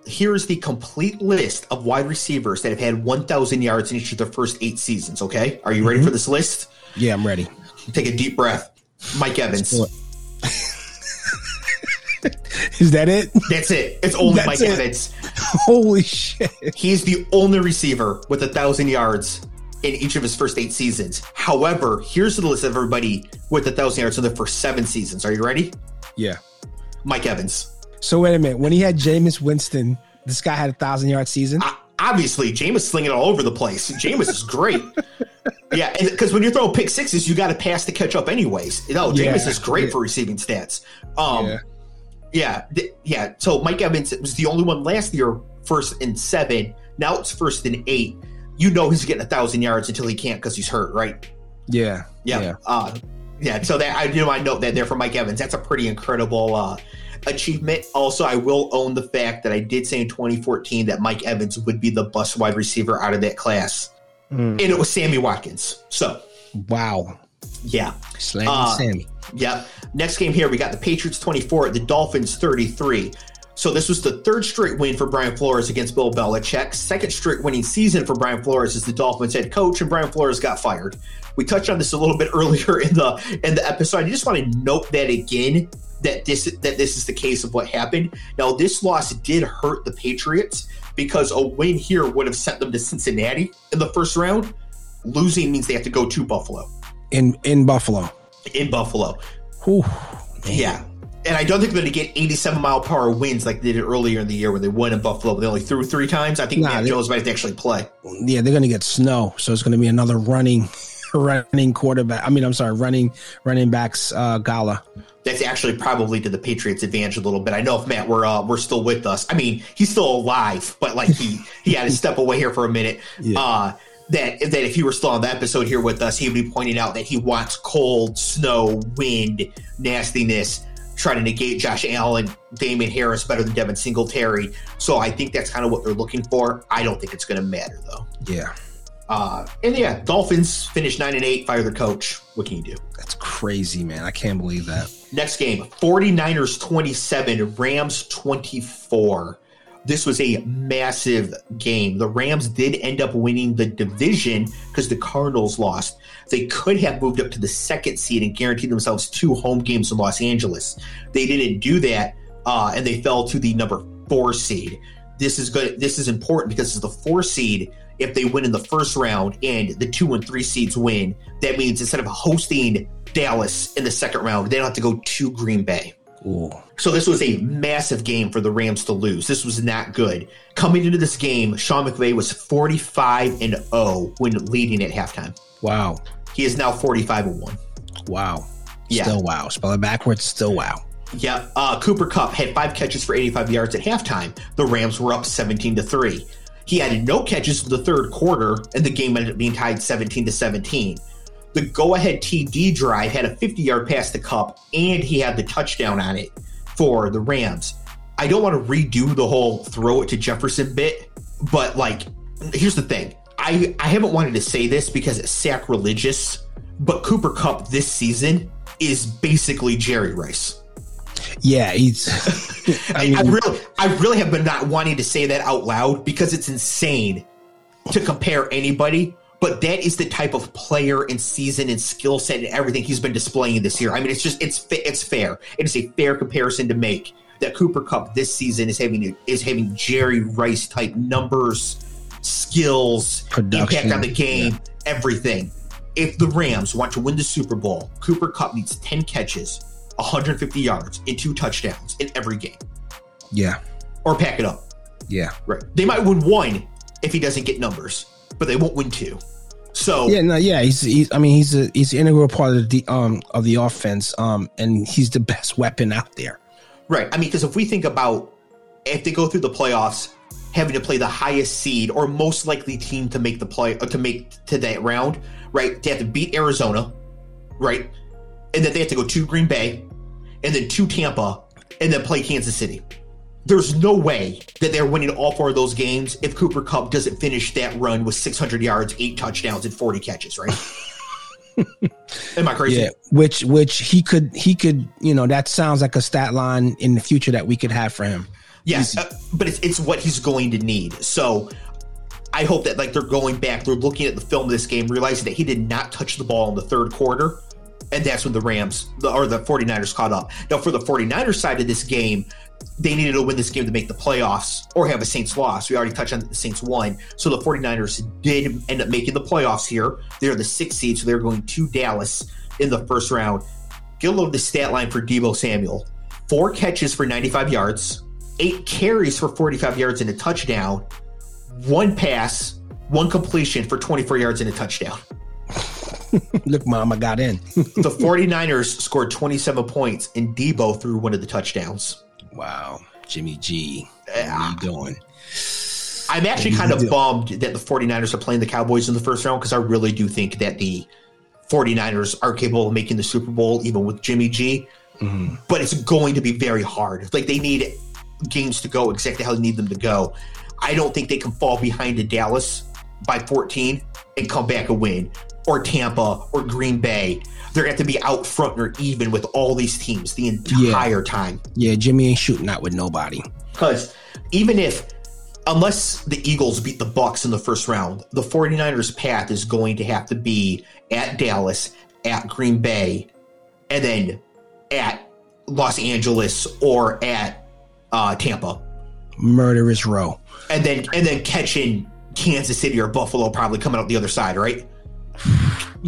here is the complete list of wide receivers that have had 1,000 yards in each of their first eight seasons. Okay, are you ready mm-hmm. for this list? Yeah, I'm ready. Take a deep breath. Mike Evans. is that it? That's it. It's only That's Mike it. Evans. Holy shit! He's the only receiver with a thousand yards in each of his first eight seasons. However, here's the list of everybody with a thousand yards in the first seven seasons. Are you ready? Yeah. Mike Evans. So wait a minute. When he had Jameis Winston, this guy had a thousand yard season. O- Obviously, Jameis slinging it all over the place. Jameis is great. yeah, because when you're throwing pick sixes, you got to pass to catch up, anyways. No, Yeah, Jameis is great yeah. for receiving stats. Um, Yeah. Yeah, th- yeah. So Mike Evans was the only one last year, first in seven. Now it's first in eight. You know he's getting a thousand yards until he can't because he's hurt, right? Yeah. Yeah. Yeah. Uh, yeah. So that I do want to note that there for Mike Evans. That's a pretty incredible uh, achievement. Also, I will own the fact that I did say in 2014 that Mike Evans would be the bust wide receiver out of that class, Mm. and it was Sammy Watkins. So Wow. Yeah. Slam Uh, Sammy. Yep. Next game here, we got the Patriots 24, the Dolphins 33. So this was the third straight win for Brian Flores against Bill Belichick. Second straight winning season for Brian Flores as the Dolphins head coach, and Brian Flores got fired. We touched on this a little bit earlier in the in the episode. I just want to note that again that this that this is the case of what happened. Now this loss did hurt the Patriots because a win here would have sent them to Cincinnati in the first round. Losing means they have to go to Buffalo In in Buffalo. in Buffalo. Whew. Yeah. And I don't think they're going to get 87 mile per hour winds like they did earlier in the year when they won in Buffalo. They only threw three times. I think Nah, Matt they- Jones might have to actually play. Yeah, they're gonna get snow, so it's gonna be another running, running quarterback. I mean, I'm sorry, running running backs uh, gala. That's actually probably to the Patriots' advantage a little bit. I know if Matt were uh, we're still with us. I mean, he's still alive, but like he he had to step away here for a minute. Yeah. Uh, that that if he were still on the episode here with us, he would be pointing out that he wants cold, snow, wind, nastiness, trying to negate Josh Allen, Damien Harris better than Devin Singletary. So I think that's kind of what they're looking for. I don't think it's going to matter though. Yeah, Uh, and yeah, Dolphins finish nine and eight, fire their coach. What can you do? that's crazy, man. I can't believe that. Next game 49ers 27, Rams 24. This was a massive game. The Rams did end up winning the division because the Cardinals lost. They could have moved up to the second seed and guaranteed themselves two home games in Los Angeles. They didn't do that, uh, and they fell to the number four seed. This is good. This is important because it's the four seed. If they win in the first round and the two and three seeds win, that means instead of hosting Dallas in the second round, they don't have to go to Green Bay. Ooh, So this was a massive game for the Rams to lose. This was not good. Coming into this game, Sean McVay was 45 and 0 when leading at halftime. wow, He is now 45 and 1. wow. Yeah. Still wow. Spell it backwards. Still wow. Yeah, uh, Cooper Kupp had five catches for 85 yards at halftime. The Rams were up 17 to 3. He had no catches in the third quarter, and the game ended up being tied 17 to 17. The go ahead TD drive had a 50 yard pass to Kupp, and he had the touchdown on it for the Rams. I don't want to redo the whole throw it to Jefferson bit but like, here's the thing. I I haven't wanted to say this because it's sacrilegious, but Cooper Kupp this season is basically Jerry Rice. Yeah, he's. I, I, I really, I really have been not wanting to say that out loud because it's insane to compare anybody. But that is the type of player and season and skill set and everything he's been displaying this year. I mean, it's just it's it's fair. It is a fair comparison to make that Cooper Kupp this season is having is having Jerry Rice type numbers, skills, Production. impact on the game, yeah. everything. If the Rams want to win the Super Bowl, Cooper Kupp needs 10 catches, 150 yards, and two touchdowns in every game. Yeah. Or pack it up. Yeah. Right. They might win one if he doesn't get numbers, but they won't win two. So yeah, no, yeah, he's, he's I mean, he's a he's an integral part of the um of the offense, um, and he's the best weapon out there. Right. I mean, because if we think about if they go through the playoffs, having to play the highest seed or most likely team to make the play or to make to that round, right? They have to beat Arizona, right? And then they have to go to Green Bay, and then to Tampa, and then play Kansas City. There's no way that they're winning all four of those games if Cooper Kupp doesn't finish that run with 600 yards, eight touchdowns, and 40 catches, right? Am I crazy? Yeah, which which he could he could you know that sounds like a stat line in the future that we could have for him. Yes, uh, but it's it's what he's going to need. So I hope that like they're going back, they're looking at the film of this game, realizing that he did not touch the ball in the third quarter. And that's when the Rams the, or the 49ers caught up. Now, for the 49ers side of this game, they needed to win this game to make the playoffs or have a Saints loss. We already touched on the Saints won. So the 49ers did end up making the playoffs here. They're the sixth seed, so they're going to Dallas in the first round. Get a load of the stat line for Deebo Samuel. Four catches for 95 yards, eight carries for 45 yards and a touchdown, one pass, one completion for 24 yards and a touchdown. Look, mom, I got in. the 49ers scored 27 points, and Deebo threw one of the touchdowns. Wow. Jimmy G. What are you doing? I'm actually kind of bummed that the 49ers are playing the Cowboys in the first round because I really do think that the 49ers are capable of making the Super Bowl even with Jimmy G. Mm-hmm. But it's going to be very hard. Like they need games to go exactly how they need them to go. I don't think they can fall behind to Dallas by 14 and come back and win, or Tampa or Green Bay. They're going to have to be out front or even with all these teams the entire yeah. time. Yeah, Jimmy ain't shooting out with nobody. Because even if, unless the Eagles beat the Bucs in the first round, the 49ers' path is going to have to be at Dallas, at Green Bay, and then at Los Angeles or at uh, Tampa. Murderous row and then and then catching Kansas City or Buffalo probably coming out the other side, right?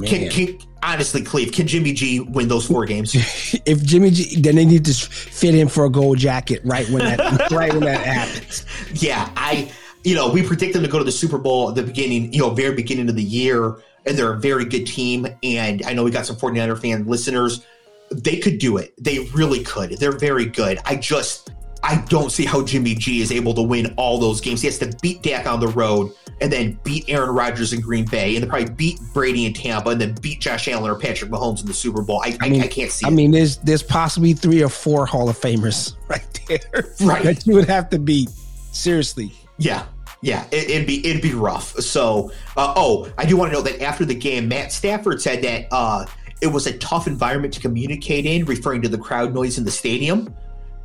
Can, can, honestly, Cleve, can Jimmy G win those four games? if Jimmy G, then they need to fit him for a gold jacket right when that right when that happens. Yeah, I, you know, we predict them to go to the Super Bowl at the beginning, you know, very beginning of the year, and they're a very good team. And I know we got some 49er fan listeners. They could do it. They really could. They're very good. I just I don't see how Jimmy G is able to win all those games. He has to beat Dak on the road and then beat Aaron Rodgers in Green Bay and then probably beat Brady in Tampa and then beat Josh Allen or Patrick Mahomes in the Super Bowl. I, I, mean, I, can't see. I it. mean, there's there's possibly three or four Hall of Famers right there, right? That you would have to beat. Seriously. Yeah, yeah, it, would be it'd be rough. So, uh, oh, I do want to know that after the game, Matt Stafford said that uh, it was a tough environment to communicate in, referring to the crowd noise in the stadium.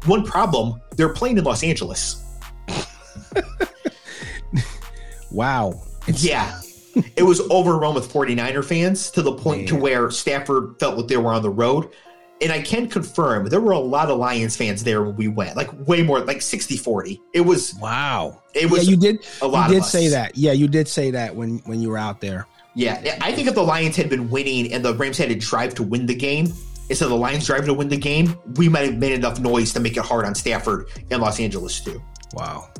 One problem, they're playing in Los Angeles. wow. It's- yeah. it was overrun with 49er fans to the point Man. to where Stafford felt like they were on the road. And I can confirm there were a lot of Lions fans there when we went, like way more, like 60 40. It was wow. It was yeah, you did a lot. You did say that. Yeah, you did say that when when you were out there. Yeah, I think if the Lions had been winning and the Rams had to drive to win the game, instead of the Lions driving to win the game, we might have made enough noise to make it hard on Stafford and Los Angeles too. Wow.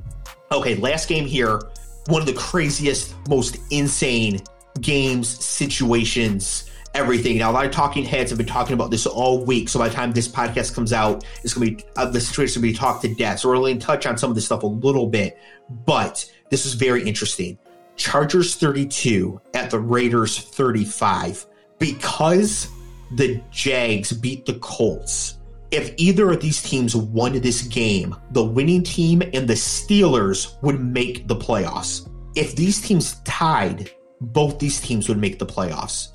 Okay, last game here. One of the craziest, most insane games, situations, everything. Now, a lot of talking heads have been talking about this all week. So by the time this podcast comes out, it's going to be uh, the situation will be talked to death. So we're going to touch on some of this stuff a little bit, but this is very interesting. Chargers 32 at the Raiders 35 because the Jags beat the Colts if either of these teams won this game, the winning team and the Steelers would make the playoffs. If these teams tied, both these teams would make the playoffs.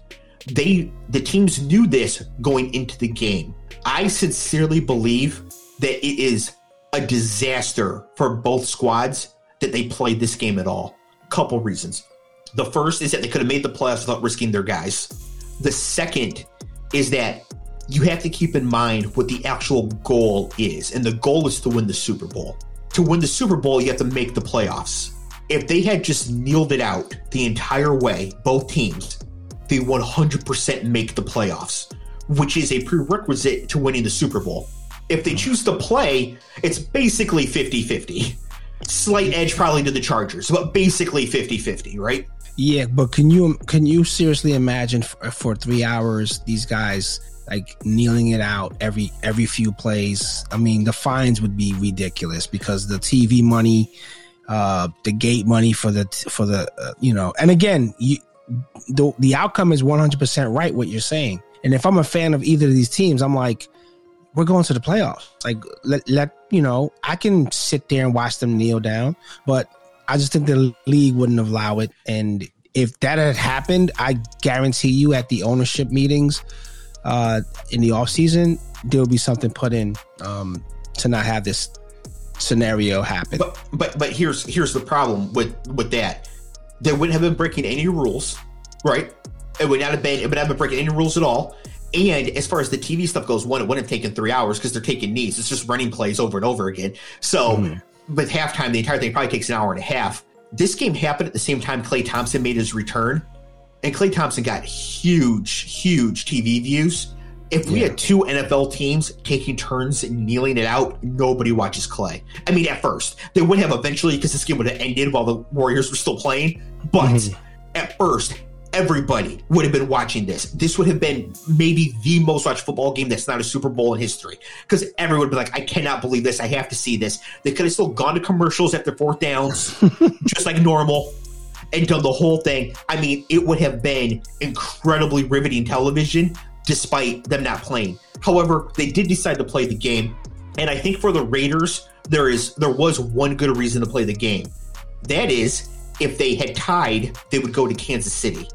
They the teams knew this going into the game. I sincerely believe that it is a disaster for both squads that they played this game at all. Couple reasons. The first is that they could have made the playoffs without risking their guys. The second is that you have to keep in mind what the actual goal is, and the goal is to win the Super Bowl. To win the Super Bowl, you have to make the playoffs. If they had just kneeled it out the entire way, both teams, they 100% make the playoffs, which is a prerequisite to winning the Super Bowl. If they mm-hmm. choose to play, it's basically 50 50. Slight edge probably to the Chargers, but basically 50 50, right? Yeah, but can you can you seriously imagine for, for three hours these guys like kneeling it out every every few plays? I mean, the fines would be ridiculous because the TV money, uh, the gate money for the for the uh, you know, and again, you the the outcome is one hundred percent right what you're saying. And if I'm a fan of either of these teams, I'm like, we're going to the playoffs. Like let let you know, I can sit there and watch them kneel down, but I just think the league wouldn't allow it. And if that had happened, I guarantee you at the ownership meetings uh, in the off season, there will be something put in um, to not have this scenario happen. But but but here's here's the problem with with that. They wouldn't have been breaking any rules, right? It would not have been it would not have been breaking any rules at all. And as far as the TV stuff goes, one, it wouldn't have taken three hours because they're taking knees. It's just running plays over and over again. So mm-hmm with halftime, the entire thing probably takes an hour and a half. This game happened at the same time Klay Thompson made his return, and Klay Thompson got huge, huge TV views. If we yeah. had two NFL teams taking turns kneeling it out, nobody watches Klay. I mean, at first they would have eventually because this game would have ended while the Warriors were still playing. But mm-hmm. at first, everybody would have been watching this. This would have been maybe the most watched football game that's not a Super Bowl in history because everyone would be like, I cannot believe this. I have to see this. They could have still gone to commercials after fourth downs, just like normal, and done the whole thing. I mean, it would have been incredibly riveting television despite them not playing. However, they did decide to play the game. And I think for the Raiders, there is there was one good reason to play the game. That is, if they had tied, they would go to Kansas City.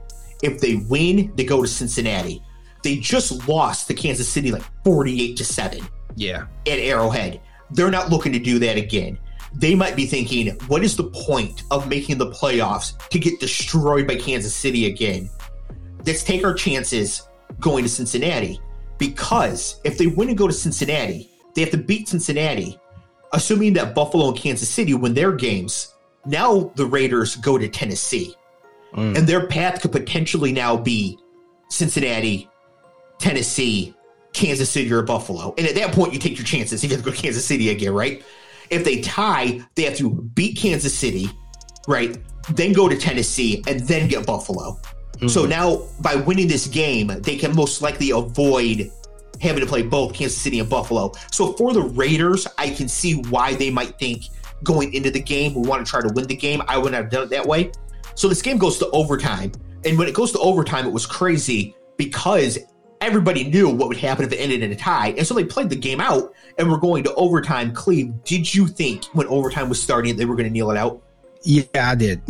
If they win, they go to Cincinnati. They just lost to Kansas City like 48 to 7. Yeah. At Arrowhead. They're not looking to do that again. They might be thinking, what is the point of making the playoffs to get destroyed by Kansas City again? Let's take our chances going to Cincinnati. Because if they win and go to Cincinnati, they have to beat Cincinnati, assuming that Buffalo and Kansas City win their games. Now the Raiders go to Tennessee. Mm. And their path could potentially now be Cincinnati, Tennessee, Kansas City, or Buffalo. And at that point, you take your chances. If you have to go to Kansas City again, right? If they tie, they have to beat Kansas City, right? Then go to Tennessee and then get Buffalo. Mm-hmm. So now, by winning this game, they can most likely avoid having to play both Kansas City and Buffalo. So for the Raiders, I can see why they might think going into the game, we want to try to win the game. I wouldn't have done it that way. So this game goes to overtime. And when it goes to overtime, it was crazy because everybody knew what would happen if it ended in a tie. And so they played the game out and we're going to overtime. Cleve, did you think when overtime was starting they were going to kneel it out? Yeah, I did.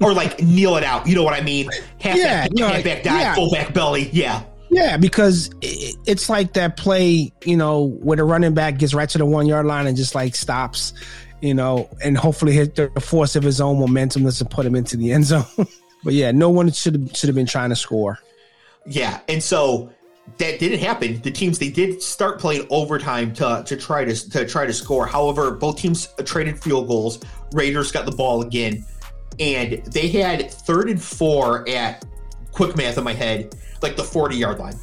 or like kneel it out. You know what I mean? Half yeah, back, you know, half back dive, yeah. full back belly. Yeah. Yeah, because it's like that play, you know, where the running back gets right to the one yard line and just like stops you know, and hopefully hit the force of his own momentum to put him into the end zone. but yeah, no one should have should have been trying to score. Yeah, and so that didn't happen. The teams they did start playing overtime to to try to to try to score. However, both teams traded field goals. Raiders got the ball again, and they had third and four at quick math in my head, like the forty yard line.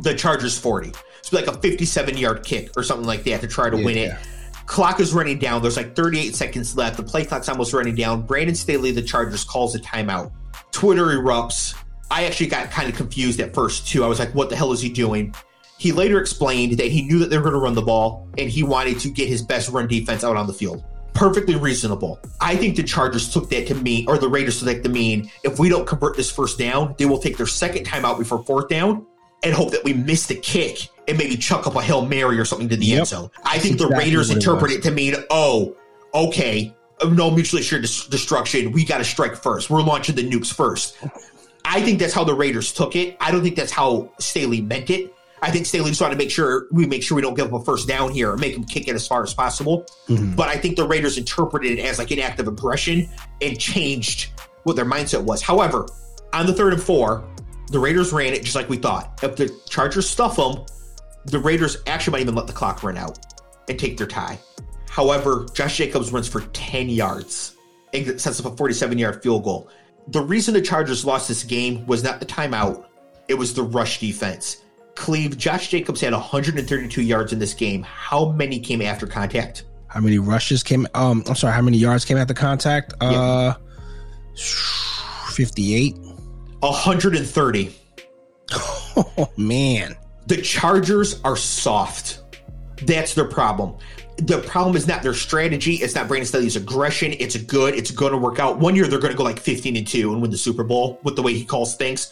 The Chargers forty, so like a fifty seven yard kick or something like that to try to yeah, win it. Yeah. Clock is running down. There's like 38 seconds left. The play clock's almost running down. Brandon Staley, the Chargers, calls a timeout. Twitter erupts. I actually got kind of confused at first, too. I was like, what the hell is he doing? He later explained that he knew that they were going to run the ball and he wanted to get his best run defense out on the field. Perfectly reasonable. I think the Chargers took that to mean, or the Raiders took that to mean, if we don't convert this first down, they will take their second timeout before fourth down and hope that we miss the kick and maybe chuck up a Hail Mary or something to the Yep. end zone. I think the exactly Raiders what it interpret was. it to mean, oh, okay, no mutually assured dis- destruction. We got to strike first. We're launching the nukes first. I think that's how the Raiders took it. I don't think that's how Staley meant it. I think Staley just wanted to make sure we make sure we don't give up a first down here or make them kick it as far as possible. Mm-hmm. But I think the Raiders interpreted it as like an act of aggression and changed what their mindset was. However, on the third and four, the Raiders ran it just like we thought. If the Chargers stuff them, the Raiders actually might even let the clock run out and take their tie. However, Josh Jacobs runs for 10 yards and sets up a 47 yard field goal. The reason the Chargers lost this game was not the timeout, it was the rush defense. Cleve, Josh Jacobs had 132 yards in this game. How many came after contact? How many rushes came? Um, I'm sorry. How many yards came after contact? Uh, fifty-eight. 130. Oh man. The Chargers are soft. That's their problem. The problem is not their strategy. It's not Brandon Staley's aggression. It's good. It's going to work out. One year they're going to go like 15 and 2 and win the Super Bowl with the way he calls things.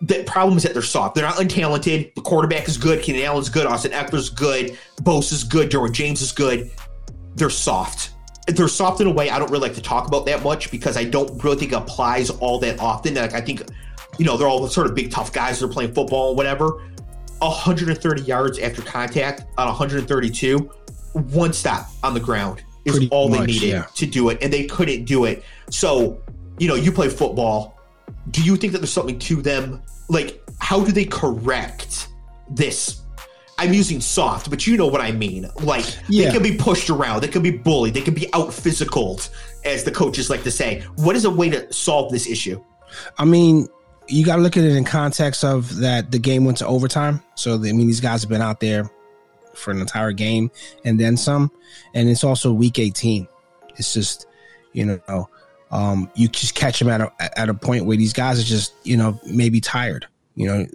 The problem is that they're soft. They're not untalented. The quarterback is good. Keenan Allen's good. Austin Ekeler's good. Bosa is good. Derwin James is good. They're soft. They're soft in a way I don't really like to talk about that much because I don't really think applies all that often. Like I think, you know, they're all sort of big tough guys. They're playing football, or whatever. 130 yards after contact on 132, one stop on the ground is Pretty all they much, needed yeah. to do it, and they couldn't do it. So, you know, you play football. Do you think that there's something to them? Like, how do they correct this? I'm using soft, but you know what I mean. Like, Yeah. they can be pushed around, they can be bullied, they can be out physicaled, as the coaches like to say. What is a way to solve this issue? I mean, you got to look at it in context of that the game went to overtime. So I mean, these guys have been out there for an entire game and then some, and it's also week 18. It's just you know, um, you just catch them at a at a point where these guys are just you know maybe tired. You know,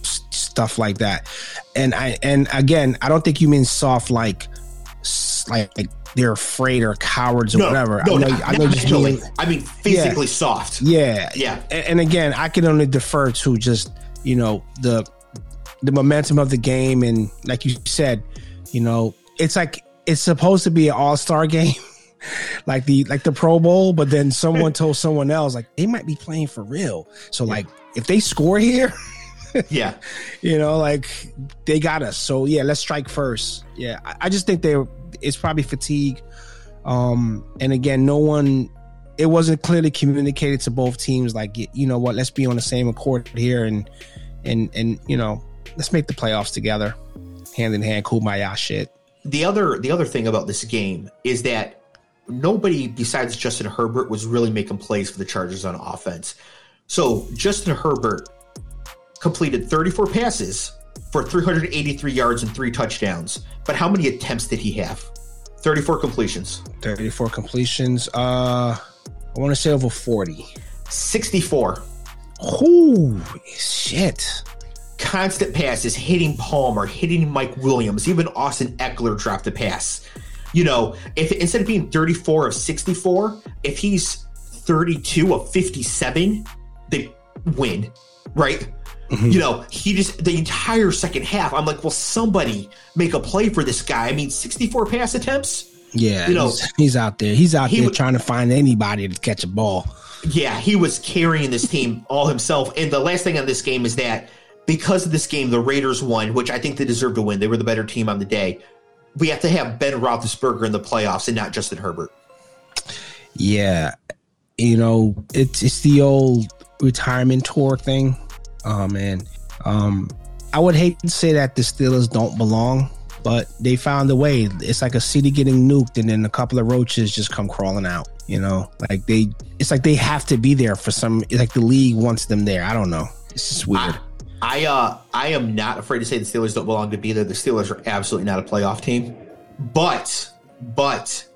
s- stuff like that. And I and again, I don't think you mean soft like like, like they're afraid or cowards or whatever. No, I know, not, I know not just mean I mean physically soft. yeah, Yeah. and, and again, I can only defer to just you know the the momentum of the game, and like you said, you know, it's like it's supposed to be an all star game, like the like the Pro Bowl, but then someone told someone else like they might be playing for real. So like if they score here, Yeah. you know, like they got us. So yeah, let's strike first. Yeah, I, I just think they it's probably fatigue. Um, and again, no one. It wasn't clearly communicated to both teams. Like, you know what? Let's be on the same accord here, and and and you know, let's make the playoffs together, hand in hand. Kumbaya shit. The other the other thing about this game is that nobody besides Justin Herbert was really making plays for the Chargers on offense. So Justin Herbert completed 34 passes for 383 yards and three touchdowns. But how many attempts did he have? 34 completions. Thirty-four completions. Uh, I want to say over forty. 64 Ooh, shit. constant passes, hitting Palmer, hitting Mike Williams, even Austin Ekeler dropped a pass. You know, if instead of being 34 of 64, if he's 32 of 57, they win, right? Mm-hmm. You know, he just the entire second half. I'm like, well, somebody make a play for this guy. I mean, 64 pass attempts. Yeah, You know, he's, he's out there. He's out he there w- trying to find anybody to catch a ball. Yeah, he was carrying this team all himself. And the last thing on this game is that because of this game, the Raiders won, which I think they deserve to win. They were the better team on the day. We have to have Ben Roethlisberger in the playoffs and not Justin Herbert. Yeah, you know, it's it's the old retirement tour thing. Oh man, um, I would hate to say that the Steelers don't belong, but they found a way. It's like a city getting nuked, and then a couple of roaches just come crawling out. You know, like they, it's like they have to be there for some. Like the league wants them there. I don't know. It's just weird. I uh I am not afraid to say the Steelers don't belong to be there. The Steelers are absolutely not a playoff team. But but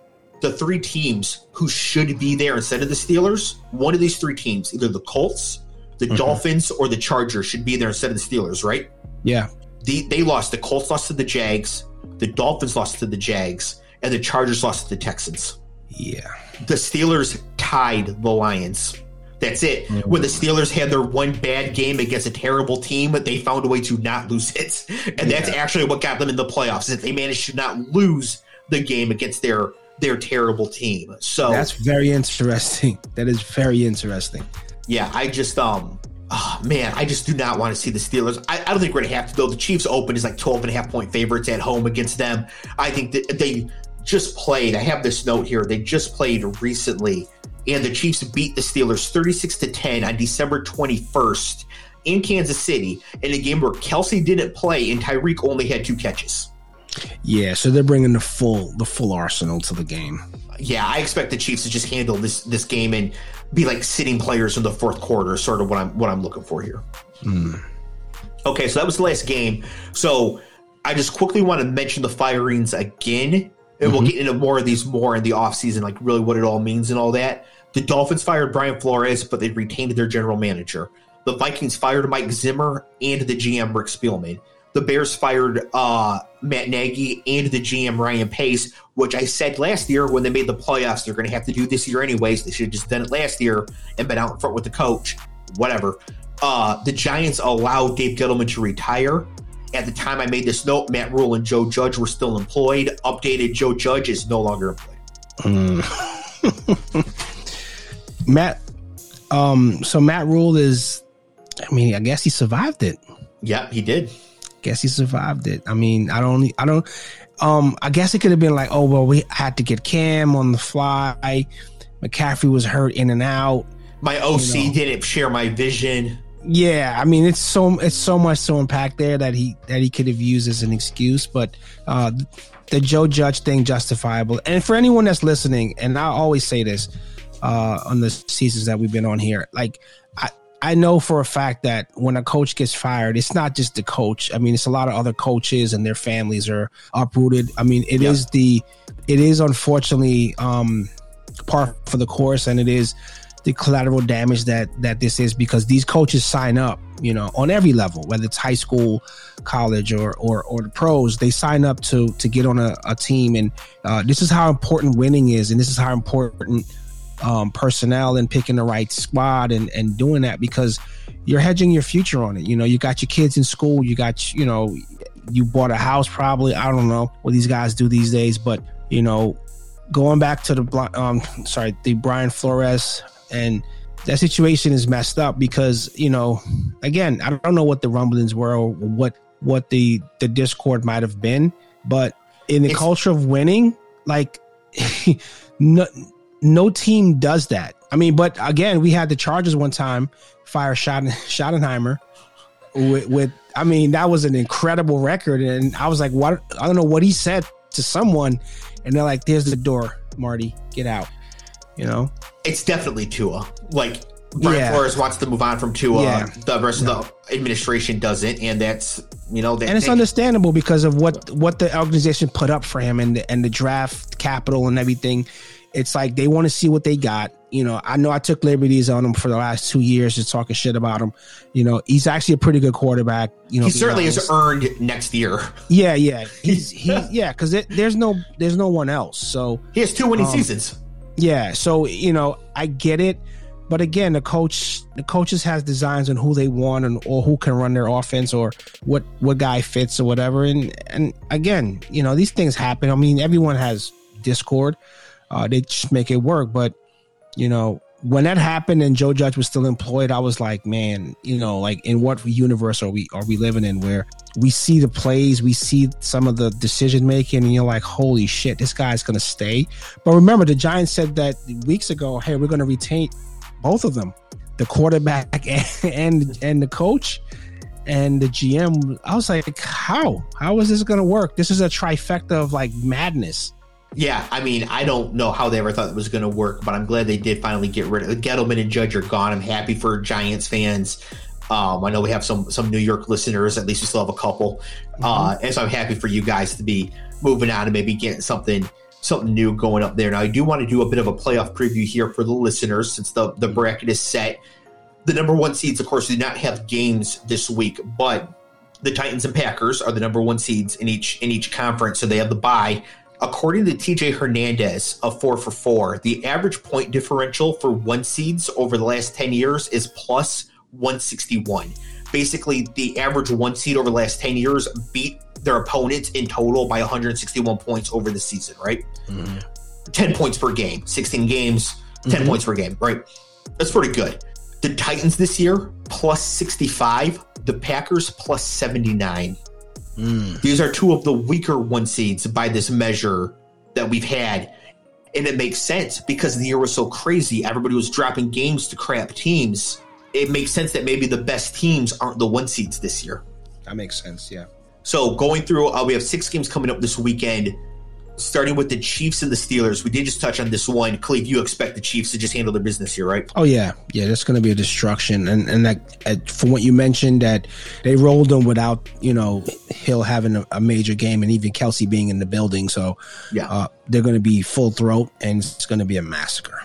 the three teams who should be there instead of the Steelers, one of these three teams, either the Colts, the mm-hmm. Dolphins, or the Chargers should be there instead of the Steelers, right? yeah, the, they lost. The Colts lost to the Jags. The Dolphins lost to the Jags, and the Chargers lost to the Texans. yeah. The Steelers tied the Lions. That's it. When the Steelers had their one bad game against a terrible team, they found a way to not lose it, and that's actually what got them in the playoffs. Is they managed to not lose the game against their their terrible team. So that's very interesting. That is very interesting. Yeah, I just um oh, man, I just do not want to see the Steelers. I, I don't think we're gonna have to though. The Chiefs open is like 12 and a half point favorites at home against them. I think that they just played. I have this note here. They just played recently, and the Chiefs beat the Steelers 36 to 10 on December 21st in Kansas City in a game where Kelce didn't play and Tyreek only had two catches. Yeah, so they're bringing the full the full arsenal to the game. Yeah, I expect the Chiefs to just handle this this game and be like sitting players in the fourth quarter. Sort of what I'm what I'm looking for here. Mm. Okay, so that was the last game. So I just quickly want to mention the firings again, and mm-hmm. we'll get into more of these more in the offseason, like really what it all means and all that. The Dolphins fired Brian Flores, but they retained their general manager. The Vikings fired Mike Zimmer and the GM Rick Spielman the Bears fired uh, Matt Nagy and the GM Ryan Pace, which I said last year when they made the playoffs, they're going to have to do this year anyways. They should have just done it last year and been out in front with the coach. Whatever. Uh, the Giants allowed Dave Gettleman to retire. At the time I made this note, Matt Rhule and Joe Judge were still employed. Updated, Joe Judge is no longer employed. Mm. Matt, um, so Matt Rhule is, I mean, I guess he survived it. Yep, he did guess he survived it. I mean, I don't, I don't, um, I guess it could have been like, oh, well, we had to get Cam on the fly. McCaffrey was hurt in and out. My OC you know. didn't share my vision. Yeah, I mean, it's so it's so much to unpack there that he that he could have used as an excuse, but uh, the Joe Judge thing justifiable. And for anyone that's listening, and I always say this uh, on the seasons that we've been on here, like I know for a fact that when a coach gets fired, it's not just the coach. I mean, it's a lot of other coaches and their families are uprooted. I mean, it is the, it is unfortunately um, par for the course, and it is the collateral damage that that this is because these coaches sign up, you know, on every level, whether it's high school, college, or or, or the pros. They sign up to to get on a, a team, and uh, this is how important winning is, and this is how important um, personnel and picking the right squad and, and doing that because you're hedging your future on it. You know, you got your kids in school, you got, you know, you bought a house probably. I don't know what these guys do these days, but, you know, going back to the, um, sorry, the Brian Flores and that situation is messed up because, you know, again, I don't know what the rumblings were or what, what the, the discord might have been, but in the it's, culture of winning, like, no, no team does that. I mean, but again, we had the Chargers one time fire Schottenheimer with, with, I mean, that was an incredible record. And I was like, what? I don't know what he said to someone. And they're like, there's the door, Marty, get out. You know? It's definitely Tua. Like, Brian yeah. Flores wants to move on from Tua. Yeah. The rest of the administration doesn't, and that's you know, and it's understandable because of what what the organization put up for him and the, and the draft capital and everything it's like they want to see what they got. You know, I know I took liberties on him for the last two years, just talking shit about him. You know, he's actually a pretty good quarterback. You know, he certainly honest. has earned next year. Yeah, yeah, he's he, yeah, because there's no there's no one else. So he has two winning um, seasons. Yeah, so you know, I get it, but again, the coach the coaches has designs on who they want and or who can run their offense or what what guy fits or whatever. And and again, you know, these things happen. I mean, everyone has discord uh, they just make it work. But you know, when that happened and Joe Judge was still employed, I was like, man, you know, like in what universe are we are we living in where we see the plays, we see some of the decision making, and you're like, holy shit, this guy's gonna stay. But remember, the Giants said that weeks ago, hey, we're gonna retain both of them, the quarterback and and, and the coach and the GM. I was like, how? How is this gonna work? This is a trifecta of like madness. Yeah, I mean, I don't know how they ever thought it was going to work, but I'm glad they did finally get rid of it. Gettleman and Judge are gone. I'm happy for Giants fans. Um, I know we have some some New York listeners. At least we still have a couple, mm-hmm. uh, and so I'm happy for you guys to be moving on and maybe getting something something new going up there. Now, I do want to do a bit of a playoff preview here for the listeners since the the bracket is set. The number one seeds, of course, do not have games this week, but the Titans and Packers are the number one seeds in each in each conference, so they have the bye according to TJ Hernandez of 4 for 4, the average point differential for one seeds over the last 10 years is plus 161. Basically, the average one seed over the last 10 years beat their opponents in total by 161 points over the season, right? Mm-hmm. 10 points per game, 16 games, 10 mm-hmm. points per game, right? That's pretty good. The Titans this year, plus 65. The Packers, plus 79. These are two of the weaker one seeds by this measure that we've had. And it makes sense because the year was so crazy. Everybody was dropping games to crap teams. It makes sense that maybe the best teams aren't the one seeds this year. That makes sense. Yeah. So going through, uh, we have six games coming up this weekend, starting with the Chiefs and the Steelers. We did just touch on this one. Cleve, you expect the Chiefs to just handle their business here, right? Oh yeah, yeah. That's going to be a destruction, and and that uh, from what you mentioned that they rolled them without you know Hill having a, a major game and even Kelce being in the building. So Yeah. uh, they're going to be full throat, and it's going to be a massacre.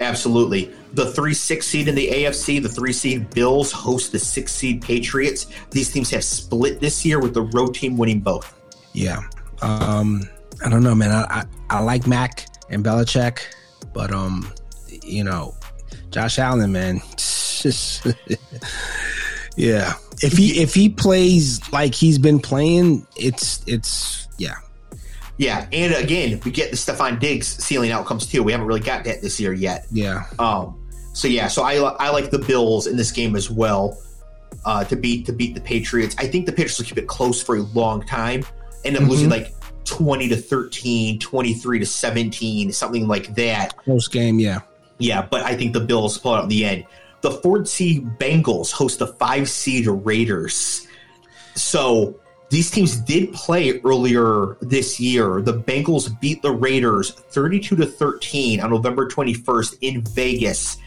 Absolutely. The three six seed in the AFC, the three seed Bills host the six seed Patriots. These teams have split this year with the road team winning both. Yeah. Um, I don't know, man. I, I, I like Mac and Belichick, but um, you know, Josh Allen, man. Just yeah. If he if he plays like he's been playing, it's it's yeah. Yeah, and again, we get the Stefon Diggs ceiling outcomes too. We haven't really got that this year yet. Yeah. Um, so yeah, so I I like the Bills in this game as well uh, to beat to beat the Patriots. I think the Patriots will keep it close for a long time, end up losing like 20 to 13, 23 to 17, something like that. Close game, yeah. Yeah, but I think the Bills pull out in the end. The fourth seed Bengals host the five seed Raiders. So these teams did play earlier this year. The Bengals beat the Raiders 32 to 13 on November 21st in Vegas.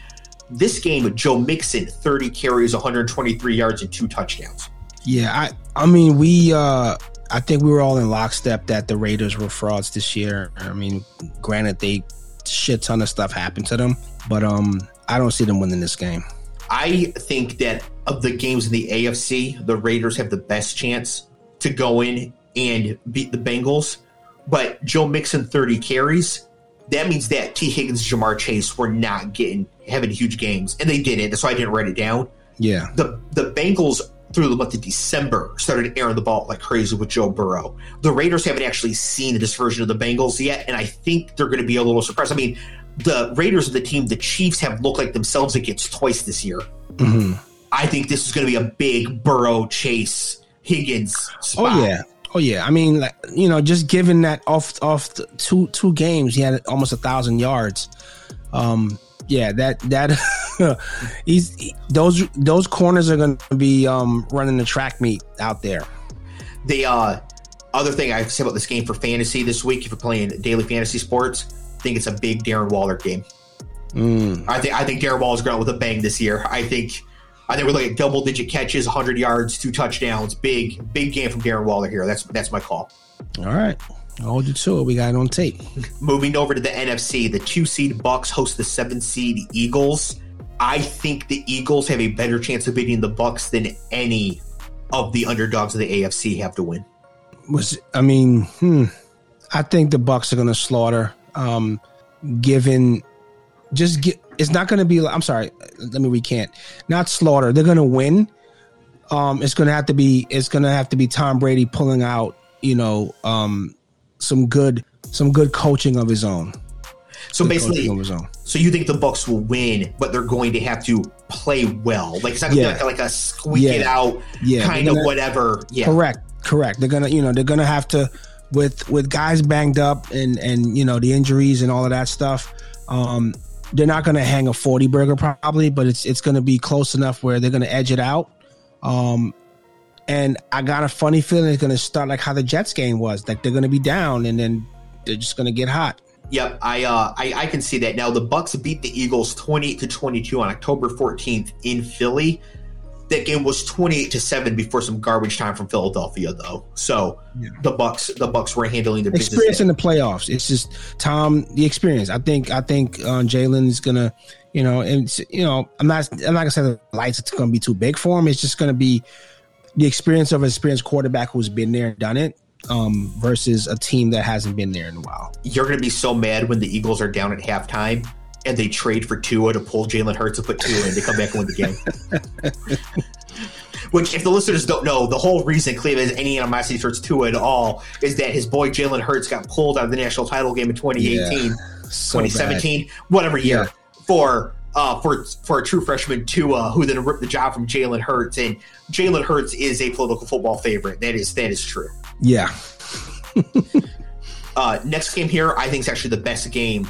This game, Joe Mixon, 30 carries, 123 yards, and two touchdowns. Yeah, I I mean we uh I think we were all in lockstep that the Raiders were frauds this year. I mean, granted they shit ton of stuff happened to them, but um I don't see them winning this game. I think that of the games in the AFC, the Raiders have the best chance to go in and beat the Bengals. But Joe Mixon 30 carries. That means that Tee Higgins, Ja'Marr Chase were not getting having huge games, and they didn't. That's why I didn't write it down. Yeah. The the Bengals through the month of December started airing the ball like crazy with Joe Burrow. The Raiders haven't actually seen this version of the Bengals yet, and I think they're going to be a little surprised. I mean, the Raiders are the team the Chiefs have looked like themselves against twice this year. Mhm. I think this is going to be a big Burrow Chase Higgins spot. Oh yeah. Oh yeah. I mean, like you know, just given that off off the two two games, he had almost a thousand yards. Um, yeah, that that he's he- those those corners are going to be um running the track meet out there. The uh, other thing I have to say about this game for fantasy this week, if you're playing daily fantasy sports, I think it's a big Darren Waller game. Mm. I think I think Darren Waller's going out with a bang this year. I think I think we're looking at double digit catches, 100 yards, two touchdowns. Big big game from Darren Waller here. That's that's my call. All right, I'll hold you to it. We got it on tape. Moving over to the NFC, the two seed Bucs host the seven seed Eagles. I think the Eagles have a better chance of beating the Bucs than any of the underdogs of the AFC have to win. was I mean, hmm, I think the Bucs are going to slaughter. Um, given just get, it's not going to be. I'm sorry, let me recant. Not slaughter. They're going to win. Um, it's going to have to be. It's going to have to be Tom Brady pulling out. You know, um, some good, some good coaching of his own. So Good basically, of his own. so you think the Bucs will win, but they're going to have to play well. Like it's not going to Yeah. be like, like a squeak Yeah. it out Yeah, kind of whatever. Yeah. Correct, correct. They're gonna, you know, they're gonna have to with with guys banged up and and you know the injuries and all of that stuff. Um, they're not gonna hang a forty burger probably, but it's it's gonna be close enough where they're gonna edge it out. Um, and I got a funny feeling it's gonna start like how the Jets game was. Like they're gonna be down and then they're just gonna get hot. Yep, I uh I, I can see that. Now the Bucs beat the Eagles 28 to 22 on October 14th in Philly. That game was 28 to 7 before some garbage time from Philadelphia though. So Yeah. the Bucs the Bucs were handling their experience business. in the playoffs. It's just Tom, the experience. I think I think uh, Jalen is gonna, you know, and you know, I'm not I'm not gonna say the lights it's gonna be too big for him. It's just gonna be the experience of an experienced quarterback who's been there and done it. um, versus a team that hasn't been there in a while. You're going to be so mad when the Eagles are down at halftime and they trade for Tua to pull Jalen Hurts and put Tua in. They come back and win the game. Which, if the listeners don't know, the whole reason Cleveland has any animosity towards Tua at all is that his boy Jalen Hurts got pulled out of the national title game in 2018, Yeah, so 2017, whatever year, Yeah. for uh, for for a true freshman Tua, who then ripped the job from Jalen Hurts. And Jalen Hurts is a political football favorite. That is that is true. Yeah, Uh, next game here, I think is actually the best game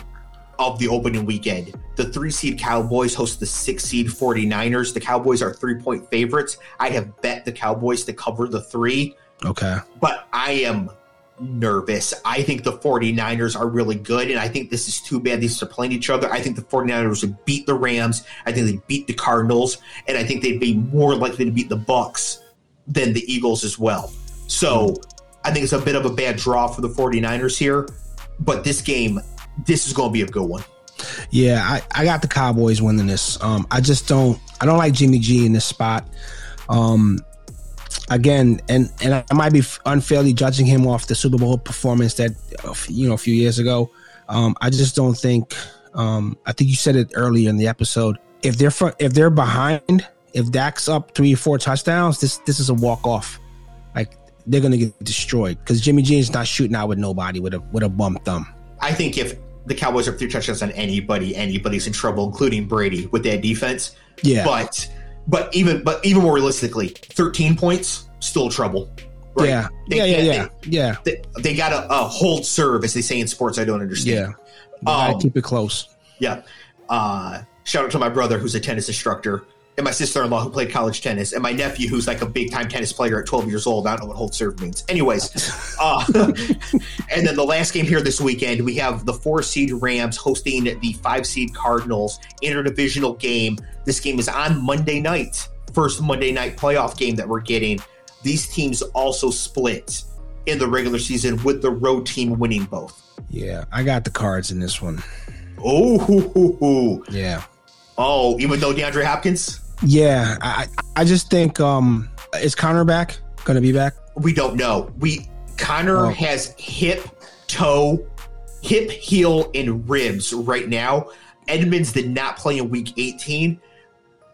of the opening weekend. The three seed Cowboys host the six seed 49ers. The Cowboys are three point favorites. I have bet the Cowboys to cover the three, okay. but I am nervous. I think the 49ers are really good, and I think this is too bad these are playing each other. I think the 49ers would beat the Rams. I think they beat the Cardinals, and I think they'd be more likely to beat the Bucs than the Eagles as well. So I think it's a bit of a bad draw for the 49ers here, but this game, this is going to be a good one. Yeah, I, I got the Cowboys winning this. Um, I just don't I don't like Jimmy G in this spot. Um, again, and and I might be unfairly judging him off the Super Bowl performance that uh, you know a few years ago. Um, I just don't think. Um, I think you said it earlier in the episode. If they're fr- if they're behind, if Dak's up three or four touchdowns, this this is a walk off. Like they're gonna get destroyed because Jimmy G is not shooting out with nobody with a with a bum thumb. I think if the Cowboys are three touchdowns on anybody, anybody's in trouble, including Brady with that defense. Yeah, But but even but even more realistically, 13 points, still trouble. Right? yeah, They yeah, yeah, yeah, yeah, They, they got a, hold serve, as they say in sports. I don't understand. yeah. Um, keep it close. Yeah. Uh, shout out to my brother who's a tennis instructor, and my sister in law who played college tennis, and my nephew who's like a big time tennis player at 12 years old. I don't know what hold serve means. Anyways, uh, and then the last game here this weekend, we have the four seed Rams hosting the five seed Cardinals interdivisional game. This game is on Monday night, first Monday night playoff game that we're getting. These teams also split in the regular season with the road team winning both. Yeah, I got the cards in this one. Oh, hoo, hoo, hoo. Yeah, oh, even though DeAndre Hopkins, yeah. I I just think um is Conner back? Gonna be back? we don't know. We Conner Oh. has hip, toe, hip, heel, and ribs right now. Edmonds did not play in week 18.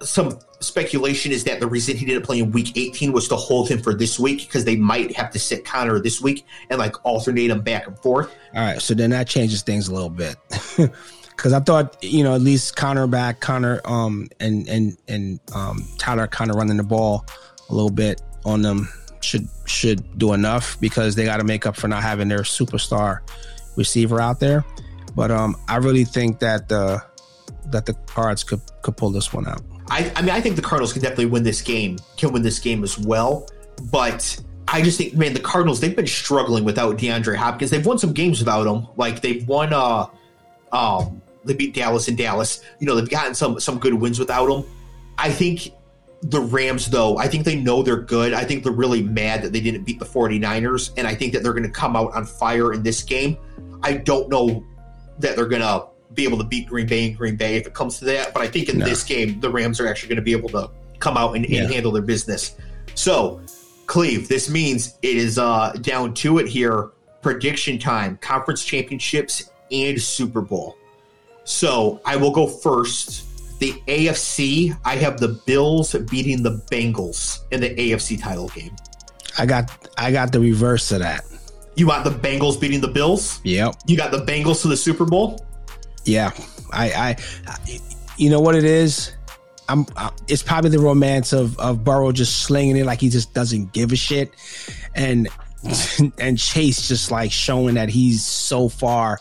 Some speculation is that the reason he didn't play in week 18 was to hold him for this week because they might have to sit Conner this week and like alternate him back and forth. All right, so then that changes things a little bit. Because I thought, you know, at least Conner back, Conner, um, and and and um, Kyler kind of running the ball a little bit on them should should do enough because they got to make up for not having their superstar receiver out there. But um, I really think that the that the Cards could could pull this one out. I, I mean, I think the Cardinals can definitely win this game, can win this game as well. But I just think, man, the Cardinals, they've been struggling without DeAndre Hopkins. They've won some games without him. Like they've won, uh, um, they beat Dallas in Dallas. You know, they've gotten some some good wins without him. I think the Rams, though, I think they know they're good. I think they're really mad that they didn't beat the 49ers. And I think that they're going to come out on fire in this game. I don't know that they're going to be able to beat Green Bay and Green Bay if it comes to that. But I think in No. this game, the Rams are actually going to be able to come out and, Yeah. and handle their business. So, Cleve, this means it is uh, down to it here. Prediction time, conference championships, and Super Bowl. So I will go first. The AFC, I have the Bills beating the Bengals in the AFC title game. I got I got the reverse of that. You want the Bengals beating the Bills? Yep. You got the Bengals to the Super Bowl? Yeah, I, I, I- you know what it is. I'm. Uh, it's probably the romance of of Burrow just slinging it like he just doesn't give a shit, and and Chase just like showing that he's so far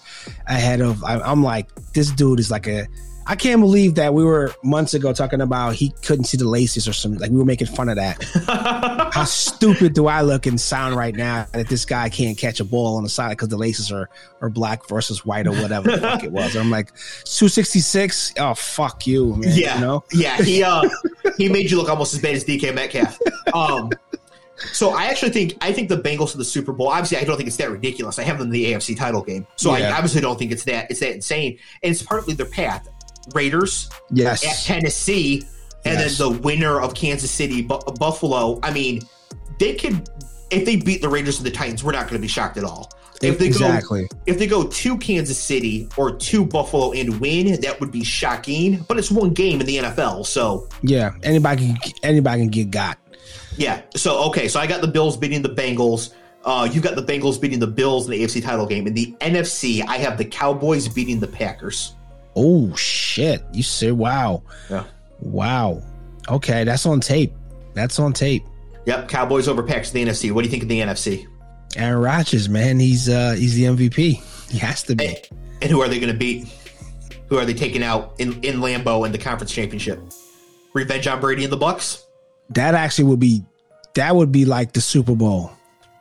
ahead of. I, I'm like, this dude is like a. I can't believe that we were months ago talking about he couldn't see the laces or something. Like we were making fun of that. How stupid do I look and sound right now that this guy can't catch a ball on the side because the laces are are black versus white or whatever the fuck it was. I'm like, 266. Oh fuck you, man. Yeah, You know? yeah. He uh, he made you look almost as bad as DK Metcalf. Um, so I actually think I think the Bengals to the Super Bowl. Obviously, I don't think it's that ridiculous. I have them in the AFC title game, so I obviously don't think it's that it's that insane. And it's partly their path. Raiders at Yes. Tennessee, and Yes. then the winner of Kansas City, Bu- Buffalo. I mean, they could if they beat the Raiders and the Titans, we're not going to be shocked at all. If they exactly. go if they go to Kansas City or to Buffalo and win, that would be shocking. But it's one game in the NFL, so Yeah, anybody can anybody can get got. Yeah. So okay, so I got the Bills beating the Bengals. Uh, you got the Bengals beating the Bills in the AFC title game. In the NFC, I have the Cowboys beating the Packers. Oh shit! You said wow, Yeah. wow. Okay, that's on tape. That's on tape. Yep, Cowboys over Packers in the NFC. What do you think of the NFC? Aaron Rodgers, man, he's uh he's the MVP. He has to be. And, and who are they going to beat? Who are they taking out in, in Lambeau in the conference championship? Revenge on Brady and the Bucs. That actually would be that would be like the Super Bowl.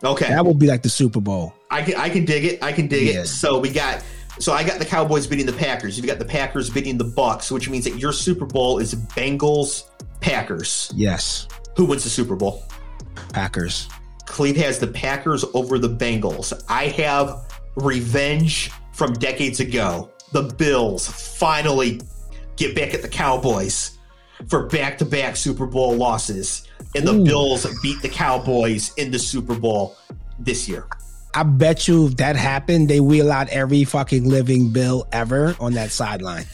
Okay, That would be like the Super Bowl. I can I can dig it. I can dig Yeah. it. So we got so I got the Cowboys beating the Packers. You've got the Packers beating the Bucs, which means that your Super Bowl is Bengals Packers. Yes, Who wins the Super Bowl? Packers. Cleve has the Packers over the Bengals. I have revenge from decades ago. The Bills finally get back at the Cowboys for back to back Super Bowl losses. And the Ooh. Bills beat the Cowboys in the Super Bowl this year. I bet you if that happened, they wheel out every fucking living bill ever on that sideline.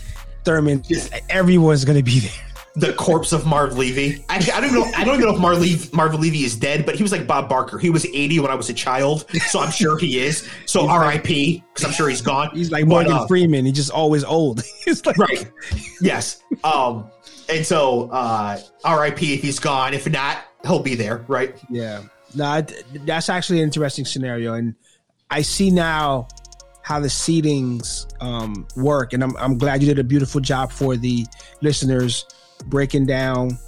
Thurman, everyone's gonna be there. The corpse of Marv Levy. I, I don't know. I don't even know if Marv Levy, Marv Levy is dead, but he was like Bob Barker. He was 80 when I was a child, so I'm sure he is. So R.I.P. Because I'm sure he's gone. He's like But, Morgan uh, Freeman. He's just always old. He's like right yes um and so uh rip if he's gone. If not he'll be there right? Yeah. No, that's actually an interesting scenario, and I see now how the seedings um, work, and I'm I'm glad you did a beautiful job for the listeners breaking down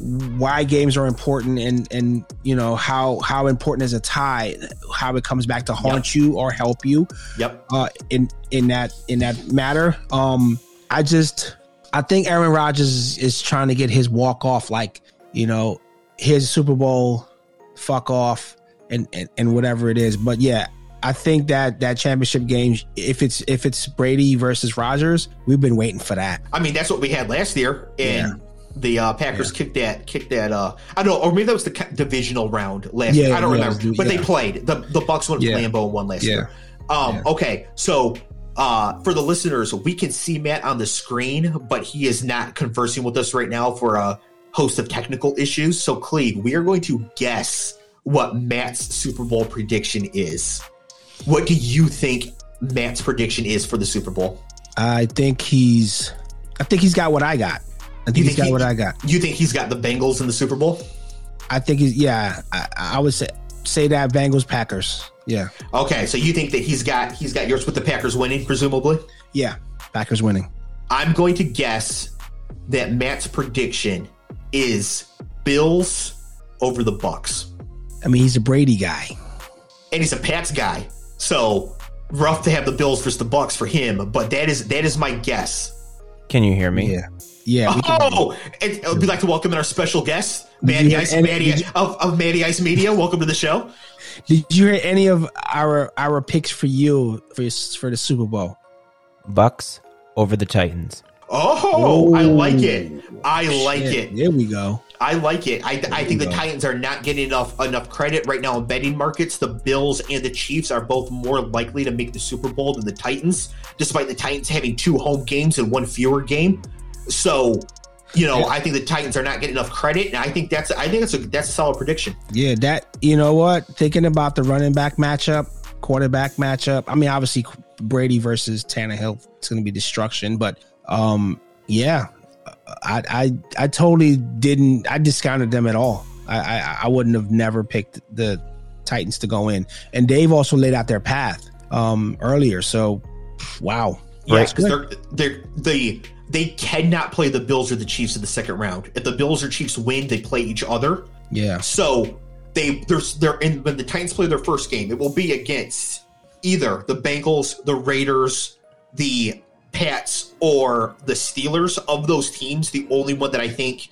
why games are important and and you know how how important is a tie how it comes back to haunt you or help you. Yep. Uh in in that in that matter. Um i just i think aaron Rodgers is, is trying to get his walk off like you know his super bowl fuck off and, and and whatever it is but yeah i think that that championship game if it's if it's brady versus Rodgers, we've been waiting for that i mean that's what we had last year and the uh, Packers kicked that, kicked that. Uh, I don't know, or maybe that was the divisional round last Yeah, year. I don't yeah, remember, yeah. but they played. the The Bucs went to Yeah. Lambeau and won last Yeah. year. Um, Yeah. Okay, so uh, for the listeners, we can see Matt on the screen, but he is not conversing with us right now for a host of technical issues. So, Cleve, we are going to guess what Matt's Super Bowl prediction is. What do you think Matt's prediction is for the Super Bowl? i think he's i think he's got what i got i think You he's think got he- what i got You think he's got the Bengals in the Super Bowl? i think he's yeah i, I would say say that bengals packers yeah Okay, so you think that he's got he's got yours with the Packers winning, presumably? yeah packers winning I'm going to guess that Matt's prediction is Bills over the Bucs. i mean he's a brady guy And he's a Pats guy. So rough to have the Bills versus the Bucs for him, but that is that is my guess. Can you hear me? yeah yeah we can- Oh, and uh, we'd like to welcome in our special guest, Matty you- Ice, and- Matty, you- of, of Matty Ice Media. Welcome to the show. Did you hear any of our our picks for you for for the Super Bowl? Bucs over the Titans. Oh, I like it. I like Shit, it. There we go. I like it. I, I think the. Titans are not getting enough enough credit right now in betting markets. The Bills and the Chiefs are both more likely to make the Super Bowl than the Titans, despite the Titans having two home games and one fewer game. So, you know, Yeah. I think the Titans are not getting enough credit, and I think that's I think that's a that's a solid prediction. Yeah, that you know what? Thinking about the running back matchup, quarterback matchup. I mean, obviously Brady versus Tannehill, it's going to be destruction. But um, yeah, I I I totally didn't. I discounted them at all. I I, I wouldn't have never picked the Titans to go in. And Dave also laid out their path um earlier. So, wow. Because they're they're they they cannot play the Bills or the Chiefs in the second round. If the Bills or Chiefs win, they play each other. Yeah. So they there's they're in when the Titans play their first game, it will be against either the Bengals, the Raiders, the Pats, or the Steelers. Of those teams, the only one that I think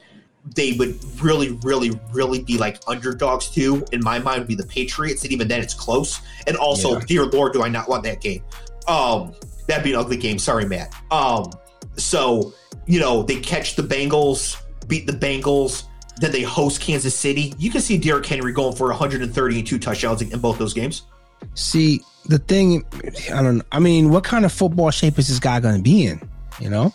they would really, really, really be like underdogs to, in my mind, would be the Patriots, and even then it's close. And also, Yeah. dear Lord, do I not want that game. Um, that'd be an ugly game. Sorry, Matt. Um, so you know, they catch the Bengals, beat the Bengals, Then they host Kansas City. You can see Derrick Henry going for 130 and two touchdowns in both those games. See, the thing, I don't. Know. I mean, what kind of football shape is this guy going to be in? You know,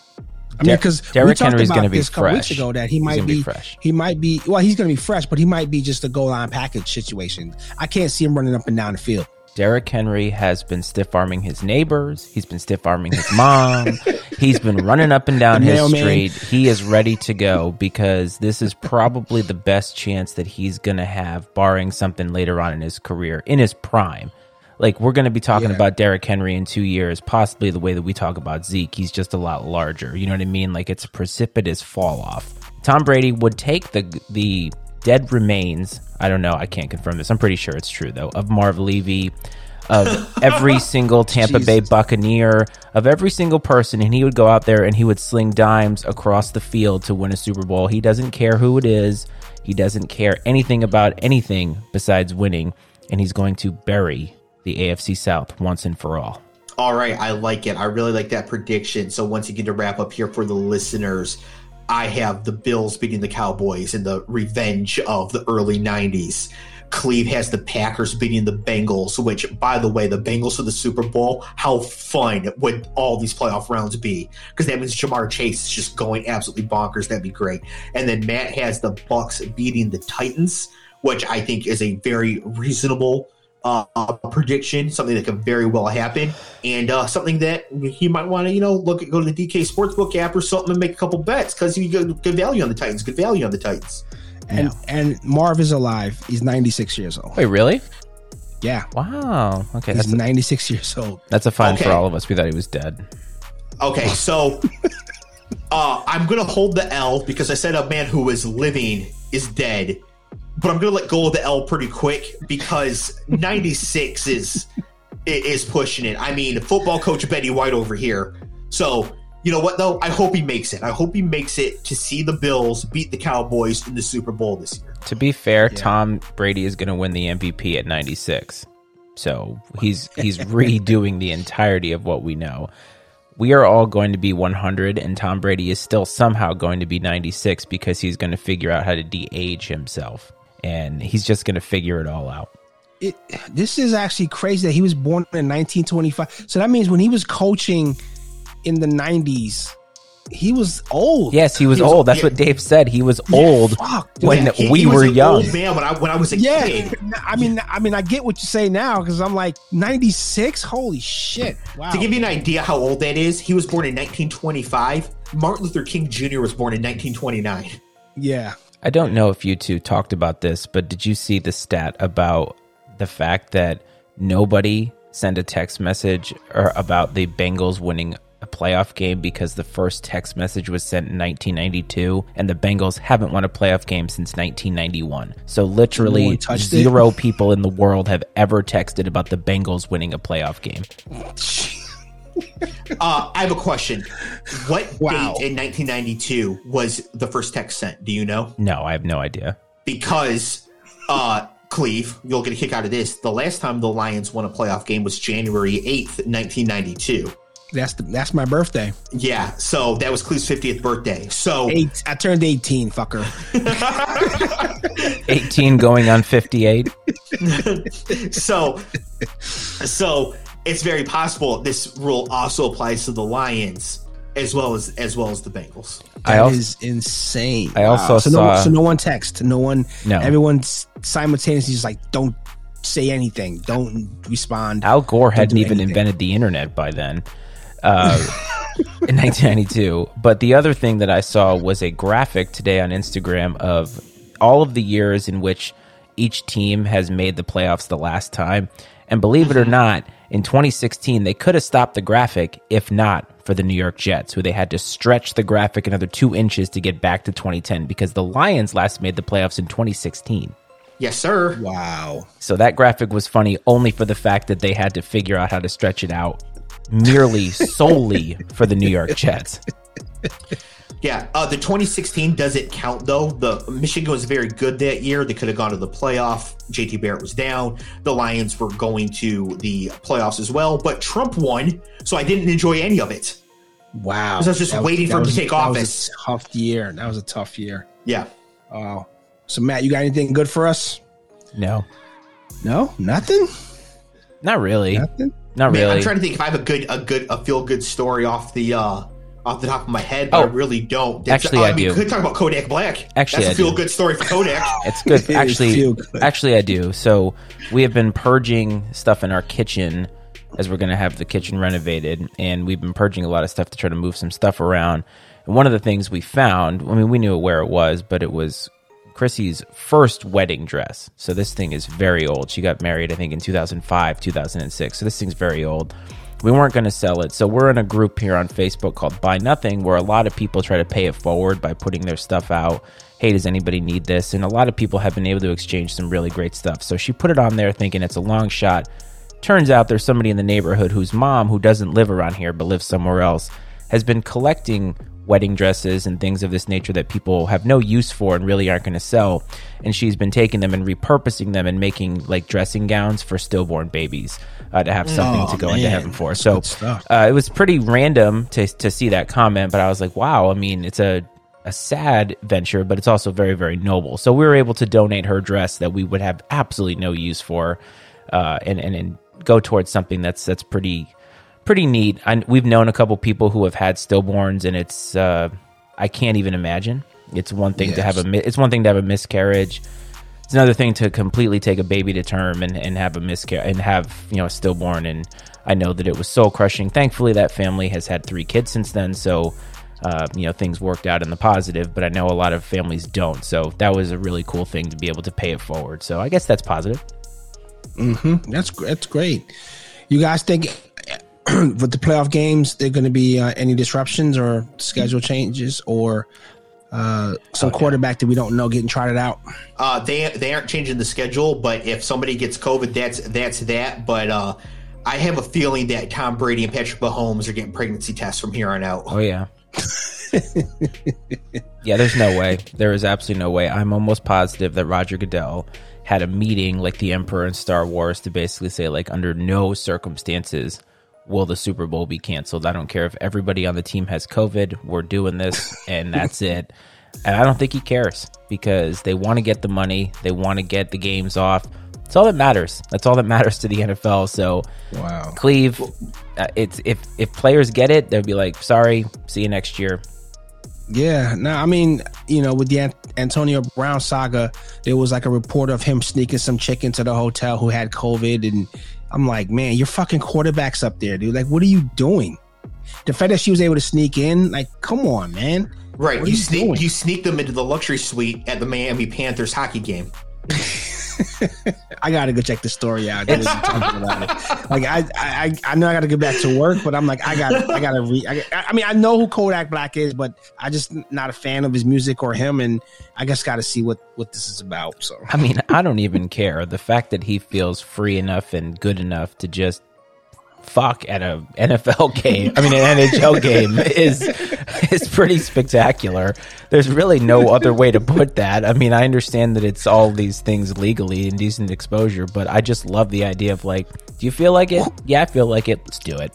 I mean, because Derrick Henry's going to be this a couple fresh. weeks ago that he might be, be, fresh. He might be. Well, he's going to be fresh, but he might be just a goal line package situation. I can't see him running up and down the field. Derrick Henry has been stiff arming his neighbors. He's been stiff arming his mom. He's been running up and down The his mailman. street. He is ready to go because this is probably the best chance that he's going to have, barring something later on in his career, in his prime. Like, we're going to be talking Yeah. about Derrick Henry in two years, possibly the way that we talk about Zeke. He's just a lot larger. You know what I mean? Like, it's a precipitous fall off. Tom Brady would take the the dead remains. I don't know. I can't confirm this. I'm pretty sure it's true though. Of Marv Levy, of every single Tampa Bay Buccaneer, of every single person, and he would go out there and he would sling dimes across the field to win a Super Bowl. He doesn't care who it is. He doesn't care anything about anything besides winning, and he's going to bury the AFC South once and for all. All right, I like it. I really like that prediction. So once again, to wrap up here for the listeners, I have the Bills beating the Cowboys in the revenge of the early '90s. Cleve has the Packers beating the Bengals, which, by the way, the Bengals for the Super Bowl. How fun would all these playoff rounds be? Because that means Ja'Marr Chase is just going absolutely bonkers. That'd be great. And then Matt has the Bucs beating the Titans, which I think is a very reasonable uh, uh, prediction, something that could very well happen, and uh, something that you might want to, you know, look at go to the DK Sportsbook app or something and make a couple bets because you get good value on the Titans. Good value on the Titans. And and Marv is alive. He's 96 years old. Wait, really? Yeah, Wow. Okay, he's that's a, 96 years old. that's a fine Okay. for all of us. We thought he was dead. Okay, so uh, I'm gonna hold the L because I said a man who is living is dead, but I'm gonna let go of the L pretty quick because 96 is is pushing it. I mean, football coach Betty White over here. So you know what though? I hope he makes it. I hope he makes it to see the Bills beat the Cowboys in the Super Bowl this year. To be fair, Tom Brady is going to win the MVP at 96. So he's he's redoing the entirety of what we know. We are all going to be 100, and Tom Brady is still somehow going to be 96 because he's going to figure out how to de-age himself, and he's just going to figure it all out. It, this is actually crazy that he was born in 1925. So that means when he was coaching in the 90s, he was old. Yes, he was He was- old. That's yeah. what Dave said. He was old fuck, dude. when He- we he were young. man when I when I was a Yeah, kid. I mean, I mean, I get what you say now because I'm like 96. Holy shit! Wow. To give you an idea how old that is, he was born in 1925. Martin Luther King Jr. was born in 1929. yeah, I don't know if you two talked about this, but did you see the stat about the fact that nobody sent a text message or about the Bengals winning a playoff game because the first text message was sent in 1992 and the Bengals haven't won a playoff game since 1991. So literally one touched it? zero people in the world have ever texted about the Bengals winning a playoff game. Uh, I have a question. What Wow. date in 1992 was the first text sent? Do you know? No, I have no idea. Because, uh, Cleve, you'll get a kick out of this. The last time the Lions won a playoff game was January 8th, 1992. that's the, that's my birthday. Yeah, so that was Cleve's 50th birthday. So, Eight. I turned 18. Fucker. 18 going on 58. so, so it's very possible this rule also applies to the Lions as well as as well as the Bengals. I That also- is insane. I also so saw- no, so no one text. No one. No. Everyone's simultaneously just like, don't say anything. Don't respond. Al Gore hadn't even anything. invented the internet by then. Uh, in 1992. But the other thing that I saw was a graphic today on Instagram of all of the years in which each team has made the playoffs the last time. And believe it or not, in 2016, they could have stopped the graphic if not for the New York Jets, who they had to stretch the graphic another two inches to get back to 2010 because the Lions last made the playoffs in 2016. Yes, sir. Wow. So that graphic was funny only for the fact that they had to figure out how to stretch it out merely solely for the New York Jets. Yeah, uh, the 2016 doesn't count though. The Michigan was very good that year. They could have gone to the playoff. JT Barrett was down. The Lions were going to the playoffs as well, but Trump won, so I didn't enjoy any of it. Wow. So I was just That waiting that for him to take that office. Was a tough year. That was a tough year. Yeah. Uh, so Matt, you got anything good for us? No, No, nothing. not really. Nothing. Not Man, really. I'm trying to think if I have a good, a good, a feel good story off the, uh off the top of my head, but Oh. I really don't. That's- Actually, uh, I mean, do. Could talk about Kodak Black. Actually, that's I a feel do. good story for Kodak. It's good. Actually, good. actually, I do. So we have been purging stuff in our kitchen as we're going to have the kitchen renovated, and we've been purging a lot of stuff to try to move some stuff around. And one of the things we found, I mean, we knew where it was, but it was Chrissy's first wedding dress. So this thing is very old. She got married, I think, in 2005, 2006. So this thing's very old. We weren't going to sell it. So we're in a group here on Facebook called Buy Nothing where a lot of people try to pay it forward by putting their stuff out. Hey, does anybody need this? And a lot of people have been able to exchange some really great stuff. So she put it on there thinking it's a long shot. Turns out there's somebody in the neighborhood whose mom, who doesn't live around here but lives somewhere else, has been collecting wedding dresses and things of this nature that people have no use for and really aren't going to sell. And she's been taking them and repurposing them and making like dressing gowns for stillborn babies uh, to have something Oh, to go into heaven for. So uh, it was pretty random to to see that comment, but I was like, wow. I mean, it's a a sad venture, but it's also very very noble. So we were able to donate her dress that we would have absolutely no use for, uh, and and and go towards something that's that's pretty pretty neat. I, we've known a couple people who have had stillborns, and it's uh, I can't even imagine. It's one thing to have a it's one thing to have a miscarriage. It's another thing to completely take a baby to term and, and have a miscarriage and have you know a stillborn. And I know that it was soul crushing. Thankfully, that family has had three kids since then, so uh, you know things worked out in the positive. But I know a lot of families don't, so that was a really cool thing to be able to pay it forward. So I guess that's positive. That's that's great. You guys think with the playoff games, there going to be uh, any disruptions or schedule changes or uh, some quarterback that we don't know getting trotted out? Uh, they they aren't changing the schedule, but if somebody gets COVID, that's that's that. But uh, I have a feeling that Tom Brady and Patrick Mahomes are getting pregnancy tests from here on out. Oh yeah. yeah, there's no way. There is absolutely no way. I'm almost positive that Roger Goodell had a meeting like the Emperor in Star Wars to basically say like under no circumstances will the Super Bowl be canceled. I don't care if everybody on the team has COVID. We're doing this and that's it. And I don't think he cares because they want to get the money. They want to get the games off. It's all that matters. That's all that matters to the NFL. So Wow. Cleve, uh, it's if if players get it, they'll be like, "Sorry, see you next year." Yeah, no, I mean, you know, with the An- Antonio Brown saga, there was like a report of him sneaking some chicken to the hotel who had COVID, and I'm like, man, your fucking quarterback's up there, dude. Like, what are you doing? The fact that she was able to sneak in, like, come on, man. Right, you you sneak doing? you sneak them into the luxury suite at the Miami Panthers hockey game. I gotta go check the story out. dude, talking about it. Like, I, I, I know I gotta get back to work, but I'm like, I gotta, I gotta read. I, I mean, I know who Kodak Black is, but I just not a fan of his music or him, and I just gotta see what what this is about. So. I mean, I don't even care. The fact that he feels free enough and good enough to just fuck at a NFL game, I mean an NHL game is is pretty spectacular. There's really no other way to put that. I mean, I understand that it's all these things legally and decent exposure, but I just love the idea of like, do you feel like it? Yeah, I feel like it. Let's do it.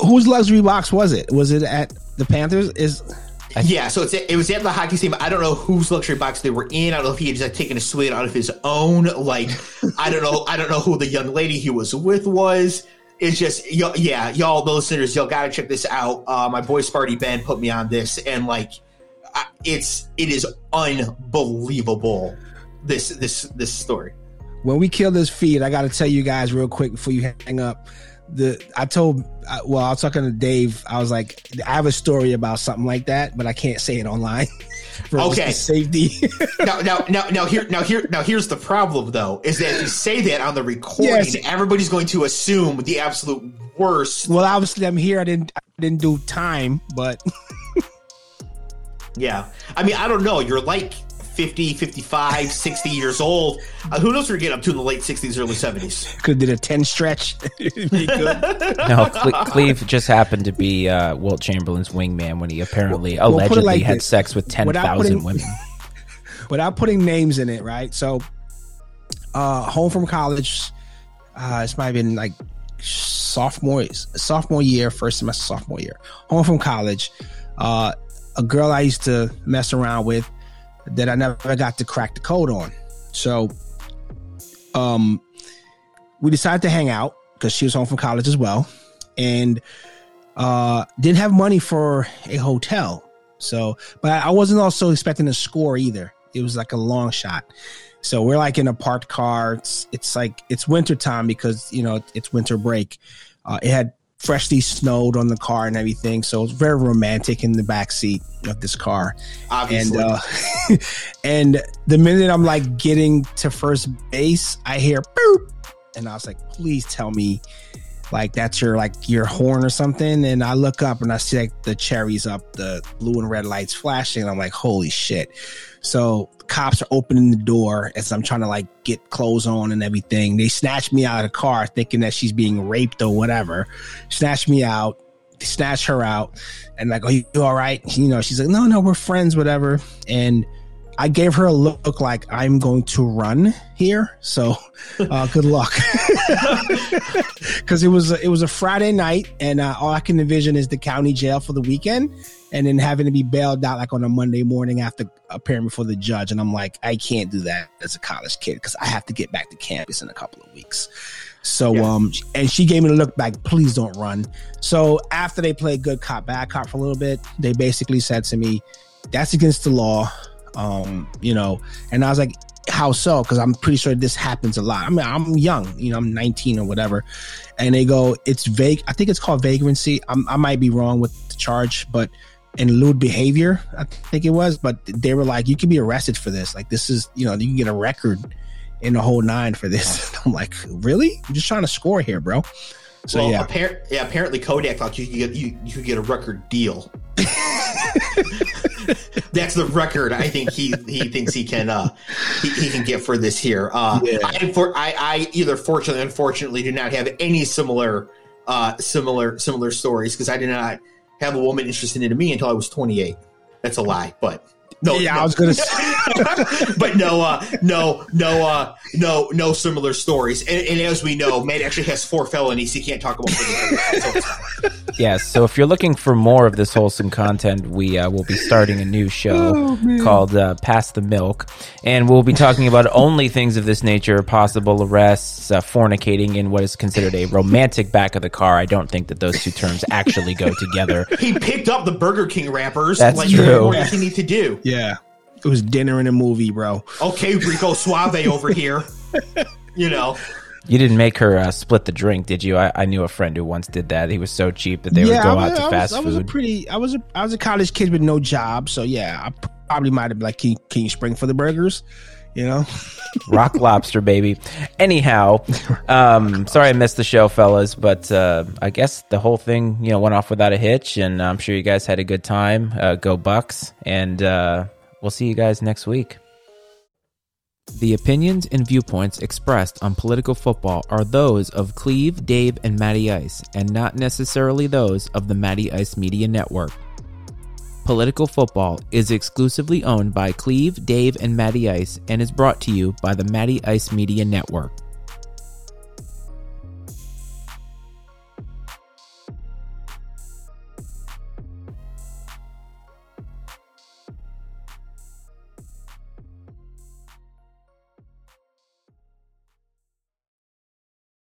whose luxury box was it? Was it at the Panthers? Is yeah, so it's it was at the hockey team. I don't know whose luxury box they were in. I don't know if he had just like, taken a suite out of his own. Like I don't know. I don't know who the young lady he was with was. It's just yeah, y'all the listeners, y'all gotta check this out. Uh, my boy Sparty Ben put me on this, and like, I, it's it is unbelievable. This this this story. when we kill this feed, I got to tell you guys real quick before you hang up. The I told well, I was talking to Dave. I was like, I have a story about something like that, but I can't say it online. just Okay. the safety. now, now, now, now, here, now, here, now, here's the problem, though, is that if you say that on the recording, Yes. everybody's going to assume the absolute worst. well, obviously, I'm here. I didn't I didn't do time, but Yeah, I mean, I don't know. You're like 50, 55, 60 years old. Uh, who knows what you're getting up to in the late 60s, early 70s? could have did a ten stretch. It'd be. No, Cle- Cleve just happened to be uh, Wilt Chamberlain's wingman when he apparently Well, put it allegedly like had this. sex with ten Without thousand putting- women. without putting names in it, right? So, uh, home from college, uh, this might have been like sophomore, sophomore year, first semester, sophomore year. Home from college, uh, a girl I used to mess around with that I never got to crack the code on. So, um, we decided to hang out because she was home from college as well, and uh, didn't have money for a hotel. So, but I wasn't also expecting a score either. It was like a long shot. So we're like in a parked car. It's it's like it's winter time because you know it's winter break. Uh, it had freshly snowed on the car and everything, so it's very romantic in the back seat of this car. Obviously. And uh, and the minute I'm like getting to first base, I hear boop, and I was like, please tell me like that's your like your horn or something. And i look up and i see like the cherries up the blue and red lights flashing. I'm like holy shit. So cops are opening the door as i'm trying to like get clothes on and everything. They snatch me out of the car thinking that she's being raped or whatever. Snatch me out. Snatch her out. And like oh you all right? You know she's like no no we're friends whatever. And I gave her a look like I'm going to run here. So, uh, good luck. Because it was a, it was a Friday night, and uh, all I can envision is the county jail for the weekend, and then having to be bailed out like on a Monday morning after appearing before the judge. And I'm like, I can't do that as a college kid because I have to get back to campus in a couple of weeks. So, yeah. um, and she gave me the look back, please don't run. So after they played good cop, bad cop for a little bit, they basically said to me, that's against the law um, you know, and I was like, how so? Because I'm pretty sure this happens a lot. I mean, I'm young, you know, I'm 19 or whatever. And they go, it's vague. I think it's called vagrancy. I'm, i might be wrong with the charge, but and lewd behavior, I think it was. But they were like, you can be arrested for this. Like, this is, you know, you can get a record in the whole nine for this. I'm like, really? I'm just trying to score here, bro. So well, yeah. Appar- yeah, apparently Kodak thought you could get you, you could get a record deal. That's the record I think he he thinks he can uh he, he can get for this here. Uh yeah. I for I, I either fortunately unfortunately do not have any similar uh similar similar stories because I did not have a woman interested in me until I was 28. That's a lie, but no, yeah, no. I was gonna say, but no, uh, no, no, uh, no, no similar stories. And, and, as we know, Matt actually has four felonies. He can't talk about. So yes, so if you're looking for more of this wholesome content, we uh, will be starting a new show oh, called uh, "Pass the Milk," and we'll be talking about only things of this nature: possible arrests, uh, fornicating, in what is considered a romantic back of the car. I don't think that those two terms actually go together. He picked up the Burger King wrappers. That's like, true. What does he need to do? Yeah. It was dinner and a movie, bro. Okay, Rico Suave over here. You know. You didn't make her uh, split the drink, did you? I, I, knew a friend who once did that. He was so cheap that they yeah, would go was, out to I fast was, food. I was a pretty. I was a. I was a college kid with no job, so yeah, I probably might have been like, "Can, can you spring for the burgers?" You know, rock lobster, baby. Anyhow, um, sorry I missed the show, fellas, but uh, I guess the whole thing, you know, went off without a hitch, and I'm sure you guys had a good time. Uh, go Bucs, and uh, We'll see you guys next week. The opinions and viewpoints expressed on political football are those of Cleve, Dave, and Matty Ice, and not necessarily those of the Matty Ice Media Network. Political Football is exclusively owned by Cleve, Dave, and Matty Ice and is brought to you by the Matty Ice Media Network.